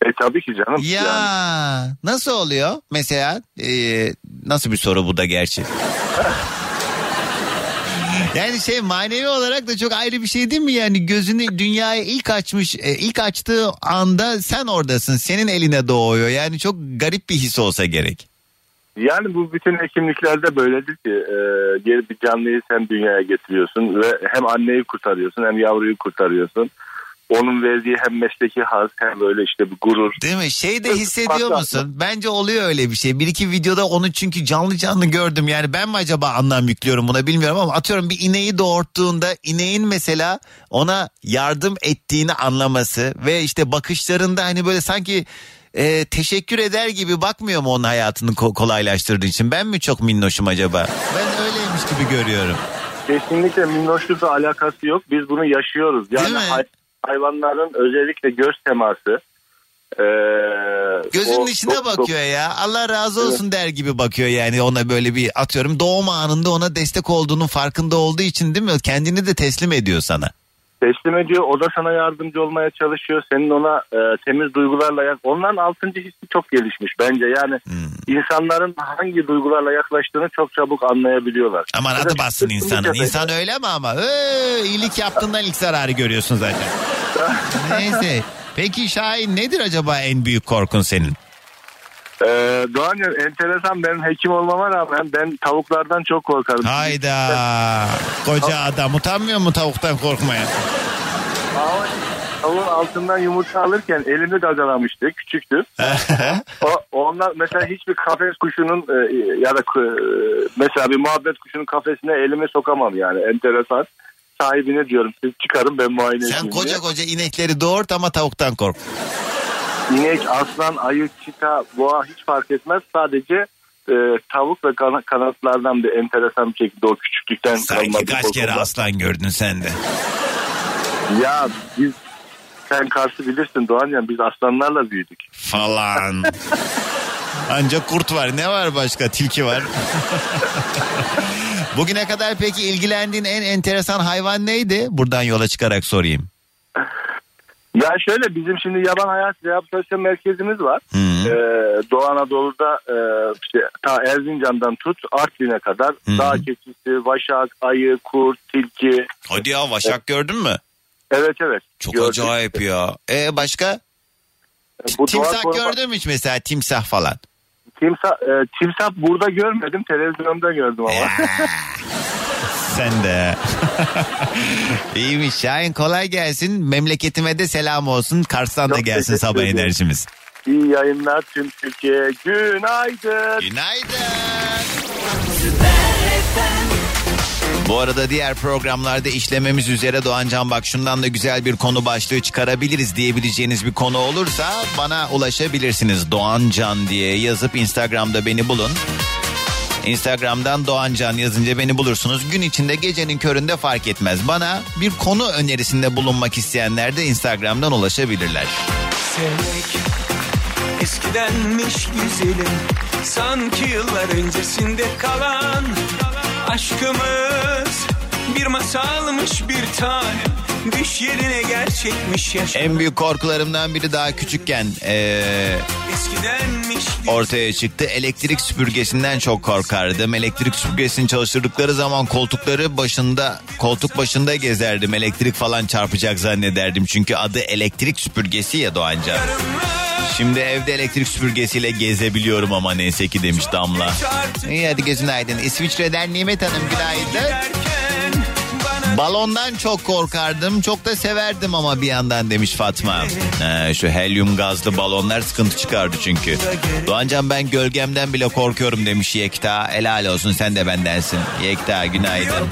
E tabii ki canım. Ya Yani. nasıl oluyor? Mesela e, nasıl bir soru bu da gerçi? Yani şey manevi olarak da çok ayrı bir şey değil mi yani gözünü dünyaya ilk açmış e, ilk açtığı anda sen oradasın senin eline doğuyor yani çok garip bir his olsa gerek. Yani bu bütün hekimliklerde böyledir ki e, geri bir canlıyı sen dünyaya getiriyorsun ve hem anneyi kurtarıyorsun hem yavruyu kurtarıyorsun. Onun verdiği hem mesleki haz hem böyle işte bir gurur. Değil mi? Şey de hissediyor musun? Bence oluyor öyle bir şey. Bir iki videoda onu çünkü canlı canlı gördüm. Yani ben mi acaba anlam yüklüyorum buna bilmiyorum ama atıyorum bir ineği doğurttuğunda ineğin mesela ona yardım ettiğini anlaması ve işte bakışlarında hani böyle sanki e, teşekkür eder gibi bakmıyor mu onun hayatını ko- kolaylaştırdığı için? Ben mi çok minnoşum acaba? Ben öyleymiş gibi görüyorum. Kesinlikle minnoşlukla alakası yok. Biz bunu yaşıyoruz. Yani hay- hayvanların özellikle göz teması. e, Gözünün o- içine çok- bakıyor ya. Allah razı olsun der gibi bakıyor yani ona böyle bir atıyorum doğum anında ona destek olduğunun farkında olduğu için değil mi? Kendini de teslim ediyor sana. Teslim ediyor. O da sana yardımcı olmaya çalışıyor. Senin ona e, temiz duygularla yak. Onların altıncı hissi çok gelişmiş bence. Yani Hmm. insanların hangi duygularla yaklaştığını çok çabuk anlayabiliyorlar. Aman adı bassın insanın. İnsan öyle mi ama? Ee, iyilik yaptığından ilk zararı görüyorsun zaten. Neyse. Peki Şahin nedir acaba en büyük korkun senin? Ee, Doğancan enteresan benim hekim olmama rağmen ben tavuklardan çok korkarım. Hayda. Koca adam utanmıyor mu tavuktan korkmaya? Ama Tavuğun altından yumurta alırken elimi gagalamıştı. Küçüktü. o, onlar mesela hiçbir kafes kuşunun e, ya da e, mesela bir muhabbet kuşunun kafesine elimi sokamam yani. Enteresan. Sahibine diyorum siz çıkarın ben muayene Sen edeyim koca diye. koca inekleri doğurt ama tavuktan kork. İnek, aslan, ayı, çita, boğa hiç fark etmez. Sadece e, tavuk ve kana- kanatlardan bir enteresan bir şekilde o küçüklükten Sanki kalma bir kaç kere aslan gördün sen de. Ya biz sen Kars'ı bilirsin Doğancan biz aslanlarla büyüdük. Falan. Ancak kurt var. Ne var başka? Tilki var. Bugüne kadar peki ilgilendiğin en enteresan hayvan neydi? Buradan yola çıkarak sorayım. Ya şöyle bizim şimdi yaban hayat rehabilitasyon merkezimiz var. Ee, Doğu Anadolu'da e, işte ta Erzincan'dan tut Artvin'e kadar dağ keçisi, vaşak, ayı, kurt, tilki. Hadi ya vaşak gördün mü? Evet evet. Çok Gördük. acayip ya. E başka? Bu timsah doğa- gördün mü hiç mesela timsah falan? Timsah, e, timsah burada görmedim televizyonda gördüm ama. Sen de. İyiymiş Şahin kolay gelsin. Memleketime de selam olsun. Kars'tan da gelsin teşekkür sabah ederim. enerjimiz. İyi yayınlar tüm Türkiye. Günaydın. Günaydın. Bu arada diğer programlarda işlememiz üzere Doğancan bak şundan da güzel bir konu başlığı çıkarabiliriz diyebileceğiniz bir konu olursa bana ulaşabilirsiniz. Doğancan diye yazıp Instagram'da beni bulun. Instagram'dan Doğancan yazınca beni bulursunuz. Gün içinde gecenin köründe fark etmez. Bana bir konu önerisinde bulunmak isteyenler de Instagram'dan ulaşabilirler. Sevmek eskidenmiş güzelim Sanki yıllar öncesinde kalan Aşkımız bir masalmış bir tanem Düş yerine gerçekmiş yaşam En büyük korkularımdan biri daha küçükken Eskidenmiş ortaya çıktı. Elektrik süpürgesinden çok korkardım. Elektrik süpürgesini çalıştırdıkları zaman koltukları başında, koltuk başında gezerdim. Elektrik falan çarpacak zannederdim. Çünkü adı elektrik süpürgesi ya Doğanca. Şimdi evde elektrik süpürgesiyle gezebiliyorum ama neyse ki demiş Damla. İyi hadi gözün aydın. İsviçre'den Nimet Hanım günaydın. Balondan çok korkardım. Çok da severdim ama bir yandan demiş Fatma. He, şu helyum gazlı balonlar sıkıntı çıkardı çünkü. Doğancan ben gölgemden bile korkuyorum demiş Yekta. Helal olsun sen de bendensin. Yekta günaydın.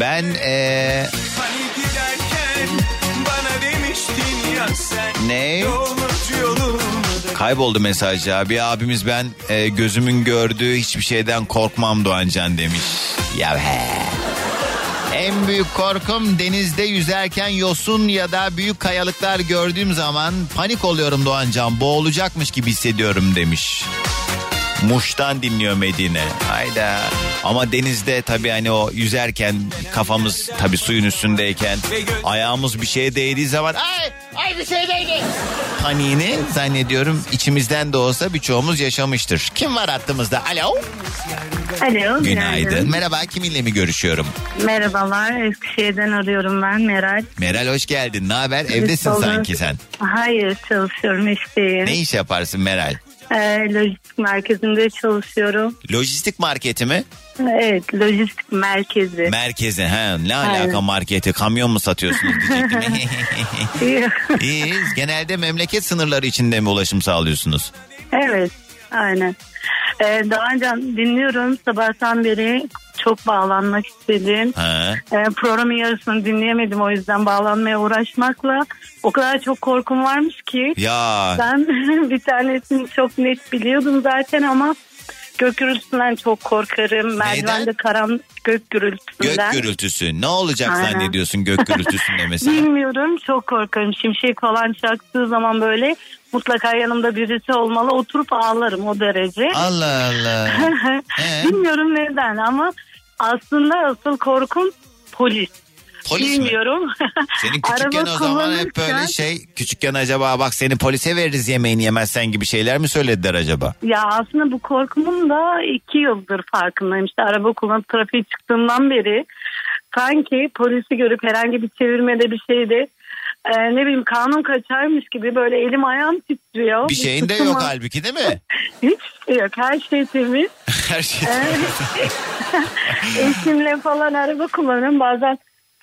Ben eee Hani Ne? Kayboldu mesaj ya. Bir abimiz ben e, gözümün gördüğü hiçbir şeyden korkmam Doğancan demiş. Ya he. En büyük korkum denizde yüzerken yosun ya da büyük kayalıklar gördüğüm zaman panik oluyorum Doğancan. Boğulacakmış gibi hissediyorum demiş. Muş'tan dinliyor Medine. Hayda. Ama denizde tabii hani o yüzerken kafamız tabii suyun üstündeyken ayağımız bir şeye değdiği zaman ay ay bir şey değdi. Paniğini zannediyorum içimizden de olsa birçoğumuz yaşamıştır. Kim var hattımızda? Alo. Alo. Günaydın. Merhaba kiminle mi görüşüyorum? Merhabalar. Eskişehir'den arıyorum ben Meral. Meral hoş geldin. Ne haber? Evdesin sanki sen. Hayır çalışıyorum işteyim. Ne iş yaparsın Meral? Ee, lojistik merkezinde çalışıyorum. Lojistik marketi mi? Evet lojistik merkezi. Merkezi. He, ne alaka Aynen. marketi? Kamyon mu satıyorsunuz diyecektim. İyi. Genelde memleket sınırları içinde mi ulaşım sağlıyorsunuz? evet aynen. Ee, daha önce dinliyorum sabahtan beri çok bağlanmak istedim. Ha. Ee, programın yarısını dinleyemedim o yüzden bağlanmaya uğraşmakla. O kadar çok korkum varmış ki. Ya. Ben bir tanesini çok net biliyordum zaten ama gök gürültüsünden çok korkarım. Merdivende karan gök gürültüsünden. Gök gürültüsü. Ne olacak Aynen. zannediyorsun gök gürültüsünde mesela? Bilmiyorum çok korkarım. Şimşek falan çaktığı zaman böyle mutlaka yanımda birisi olmalı. Oturup ağlarım o derece. Allah Allah. Bilmiyorum neden ama aslında asıl korkum polis. Polis mi? Bilmiyorum. Senin küçükken Araba o zaman hep böyle şey küçükken acaba bak seni polise veririz yemeğini yemezsen gibi şeyler mi söylediler acaba? Ya aslında bu korkumun da iki yıldır farkındayım. İşte araba kullanıp trafiğe çıktığımdan beri sanki polisi görüp herhangi bir çevirmede bir şeyde e, ne bileyim kanun kaçarmış gibi böyle elim ayağım titriyor. Bir şeyin de yok halbuki değil mi? Hiç yok her şey temiz. Her şey. Eşimle falan araba kullanıyorum bazen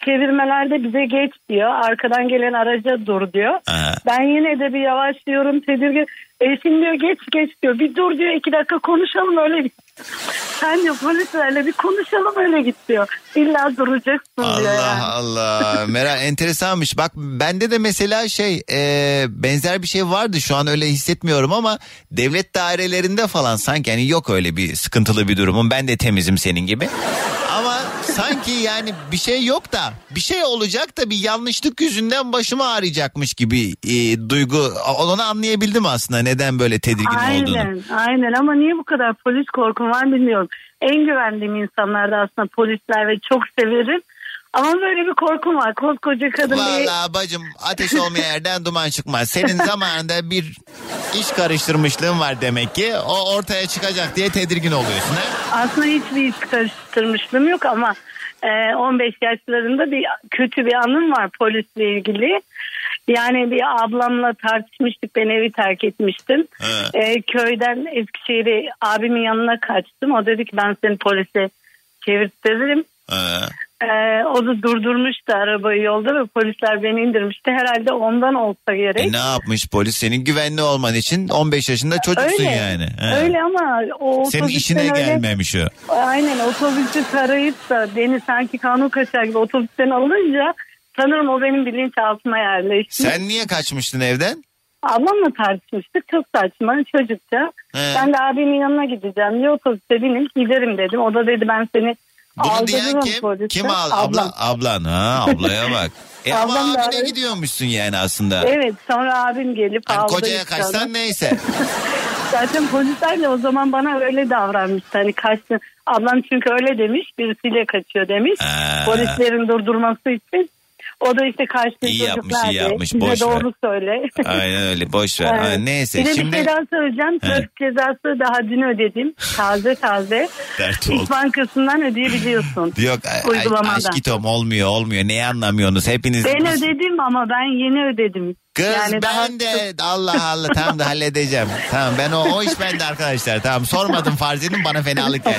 çevirmelerde bize geç diyor. Arkadan gelen araca dur diyor. Aha. Ben yine de bir yavaşlıyorum tedirgin. Eşim diyor geç geç diyor. Bir dur diyor iki dakika konuşalım öyle git. Sen diyor polislerle bir konuşalım öyle git diyor. İlla duracaksın diyor. Allah yani. Allah. Meral enteresanmış. Bak bende de mesela şey e, benzer bir şey vardı. Şu an öyle hissetmiyorum ama devlet dairelerinde falan sanki yani yok öyle bir sıkıntılı bir durumum. Ben de temizim senin gibi. Sanki yani bir şey yok da bir şey olacak da bir yanlışlık yüzünden başım ağrıyacakmış gibi e, duygu. Onu anlayabildim aslında neden böyle tedirgin olduğunu. Aynen aynen ama niye bu kadar polis korkum var bilmiyorum. En güvendiğim insanlar da aslında polisler ve çok severim. Ama böyle bir korkum var. Koskoca kadın bir... Vallahi bacım ateş olmayan yerden duman çıkmaz. Senin zamanında bir iş karıştırmışlığın var demek ki. O ortaya çıkacak diye tedirgin oluyorsun. He? Aslında hiçbir iş karıştırmışlığım yok ama e, 15 yaşlarında bir kötü bir anım var polisle ilgili. Yani bir ablamla tartışmıştık ben evi terk etmiştim. E, köyden Eskişehir'e abimin yanına kaçtım. O dedi ki ben seni polise çevirtirim. Ha. Ee, o da durdurmuştu arabayı yolda ve polisler beni indirmişti. Herhalde ondan olsa gerek. E ne yapmış polis? Senin güvenli olman için 15 yaşında çocuksun Öyle. yani. He. Öyle ama o Senin işine öyle- gelmemiş o. Aynen otobüsü tarayıp da beni sanki kanun kaçar gibi otobüsten alınca sanırım o benim bilinçaltıma yerleşti. Sen niye kaçmıştın evden? Ablamla tartışmıştık çok saçma çocukça. He. Ben de abimin yanına gideceğim diye otobüste binip giderim dedim. O da dedi ben seni Bunu diyen aldırırım kim? polise. Kim al? Abla, ablan. Ha ablaya bak. E ama Ablam abine aradı. gidiyormuşsun yani aslında. Evet sonra abim gelip Hani aldı. kocaya işte kaçsan neyse. Zaten polisler de o zaman bana öyle davranmıştı. Hani kaçtın. Ablam çünkü öyle demiş. Birisiyle kaçıyor demiş. Polislerin durdurması için. O da işte kaçtığı İyi yapmış, iyi yapmış. Bize Boş ver. doğru söyle. Aynen öyle boş ver. Evet. Ha, neyse Bir şimdi bir şey daha söyleyeceğim. Trafik cezası daha dün ödedim. Taze taze. dert. İş Bankası'ndan ödeyebiliyorsun. Yok Uygulamadan. aşkitom olmuyor olmuyor. Neyi anlamıyorsunuz hepiniz? Ben ödedim ama ben yeni ödedim. Kız Yani ben de Allah Allah tamam da halledeceğim. Tamam ben o, o iş bende arkadaşlar. Tamam sormadım farz edin bana fenalık geldi.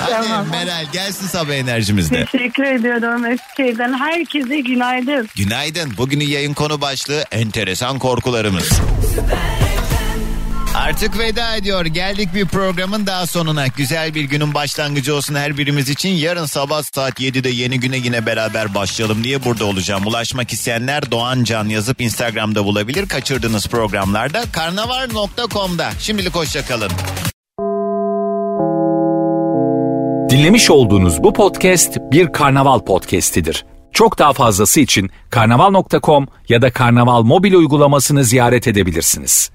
Hadi Tamam. Meral gelsin sabah enerjimizde. Teşekkür ediyorum Eskişehir'den. Herkese günaydın. Günaydın. Bugünün yayın konu başlığı enteresan korkularımız. Artık veda ediyor. Geldik bir programın daha sonuna. Güzel bir günün başlangıcı olsun her birimiz için. Yarın sabah saat 7'de yeni güne yine beraber başlayalım diye burada olacağım. Ulaşmak isteyenler Doğan Can yazıp Instagram'da bulabilir. Kaçırdığınız programlarda karnavar.com'da. Şimdilik hoşçakalın. Dinlemiş olduğunuz bu podcast bir karnaval podcastidir. Çok daha fazlası için karnaval.com ya da karnaval mobil uygulamasını ziyaret edebilirsiniz.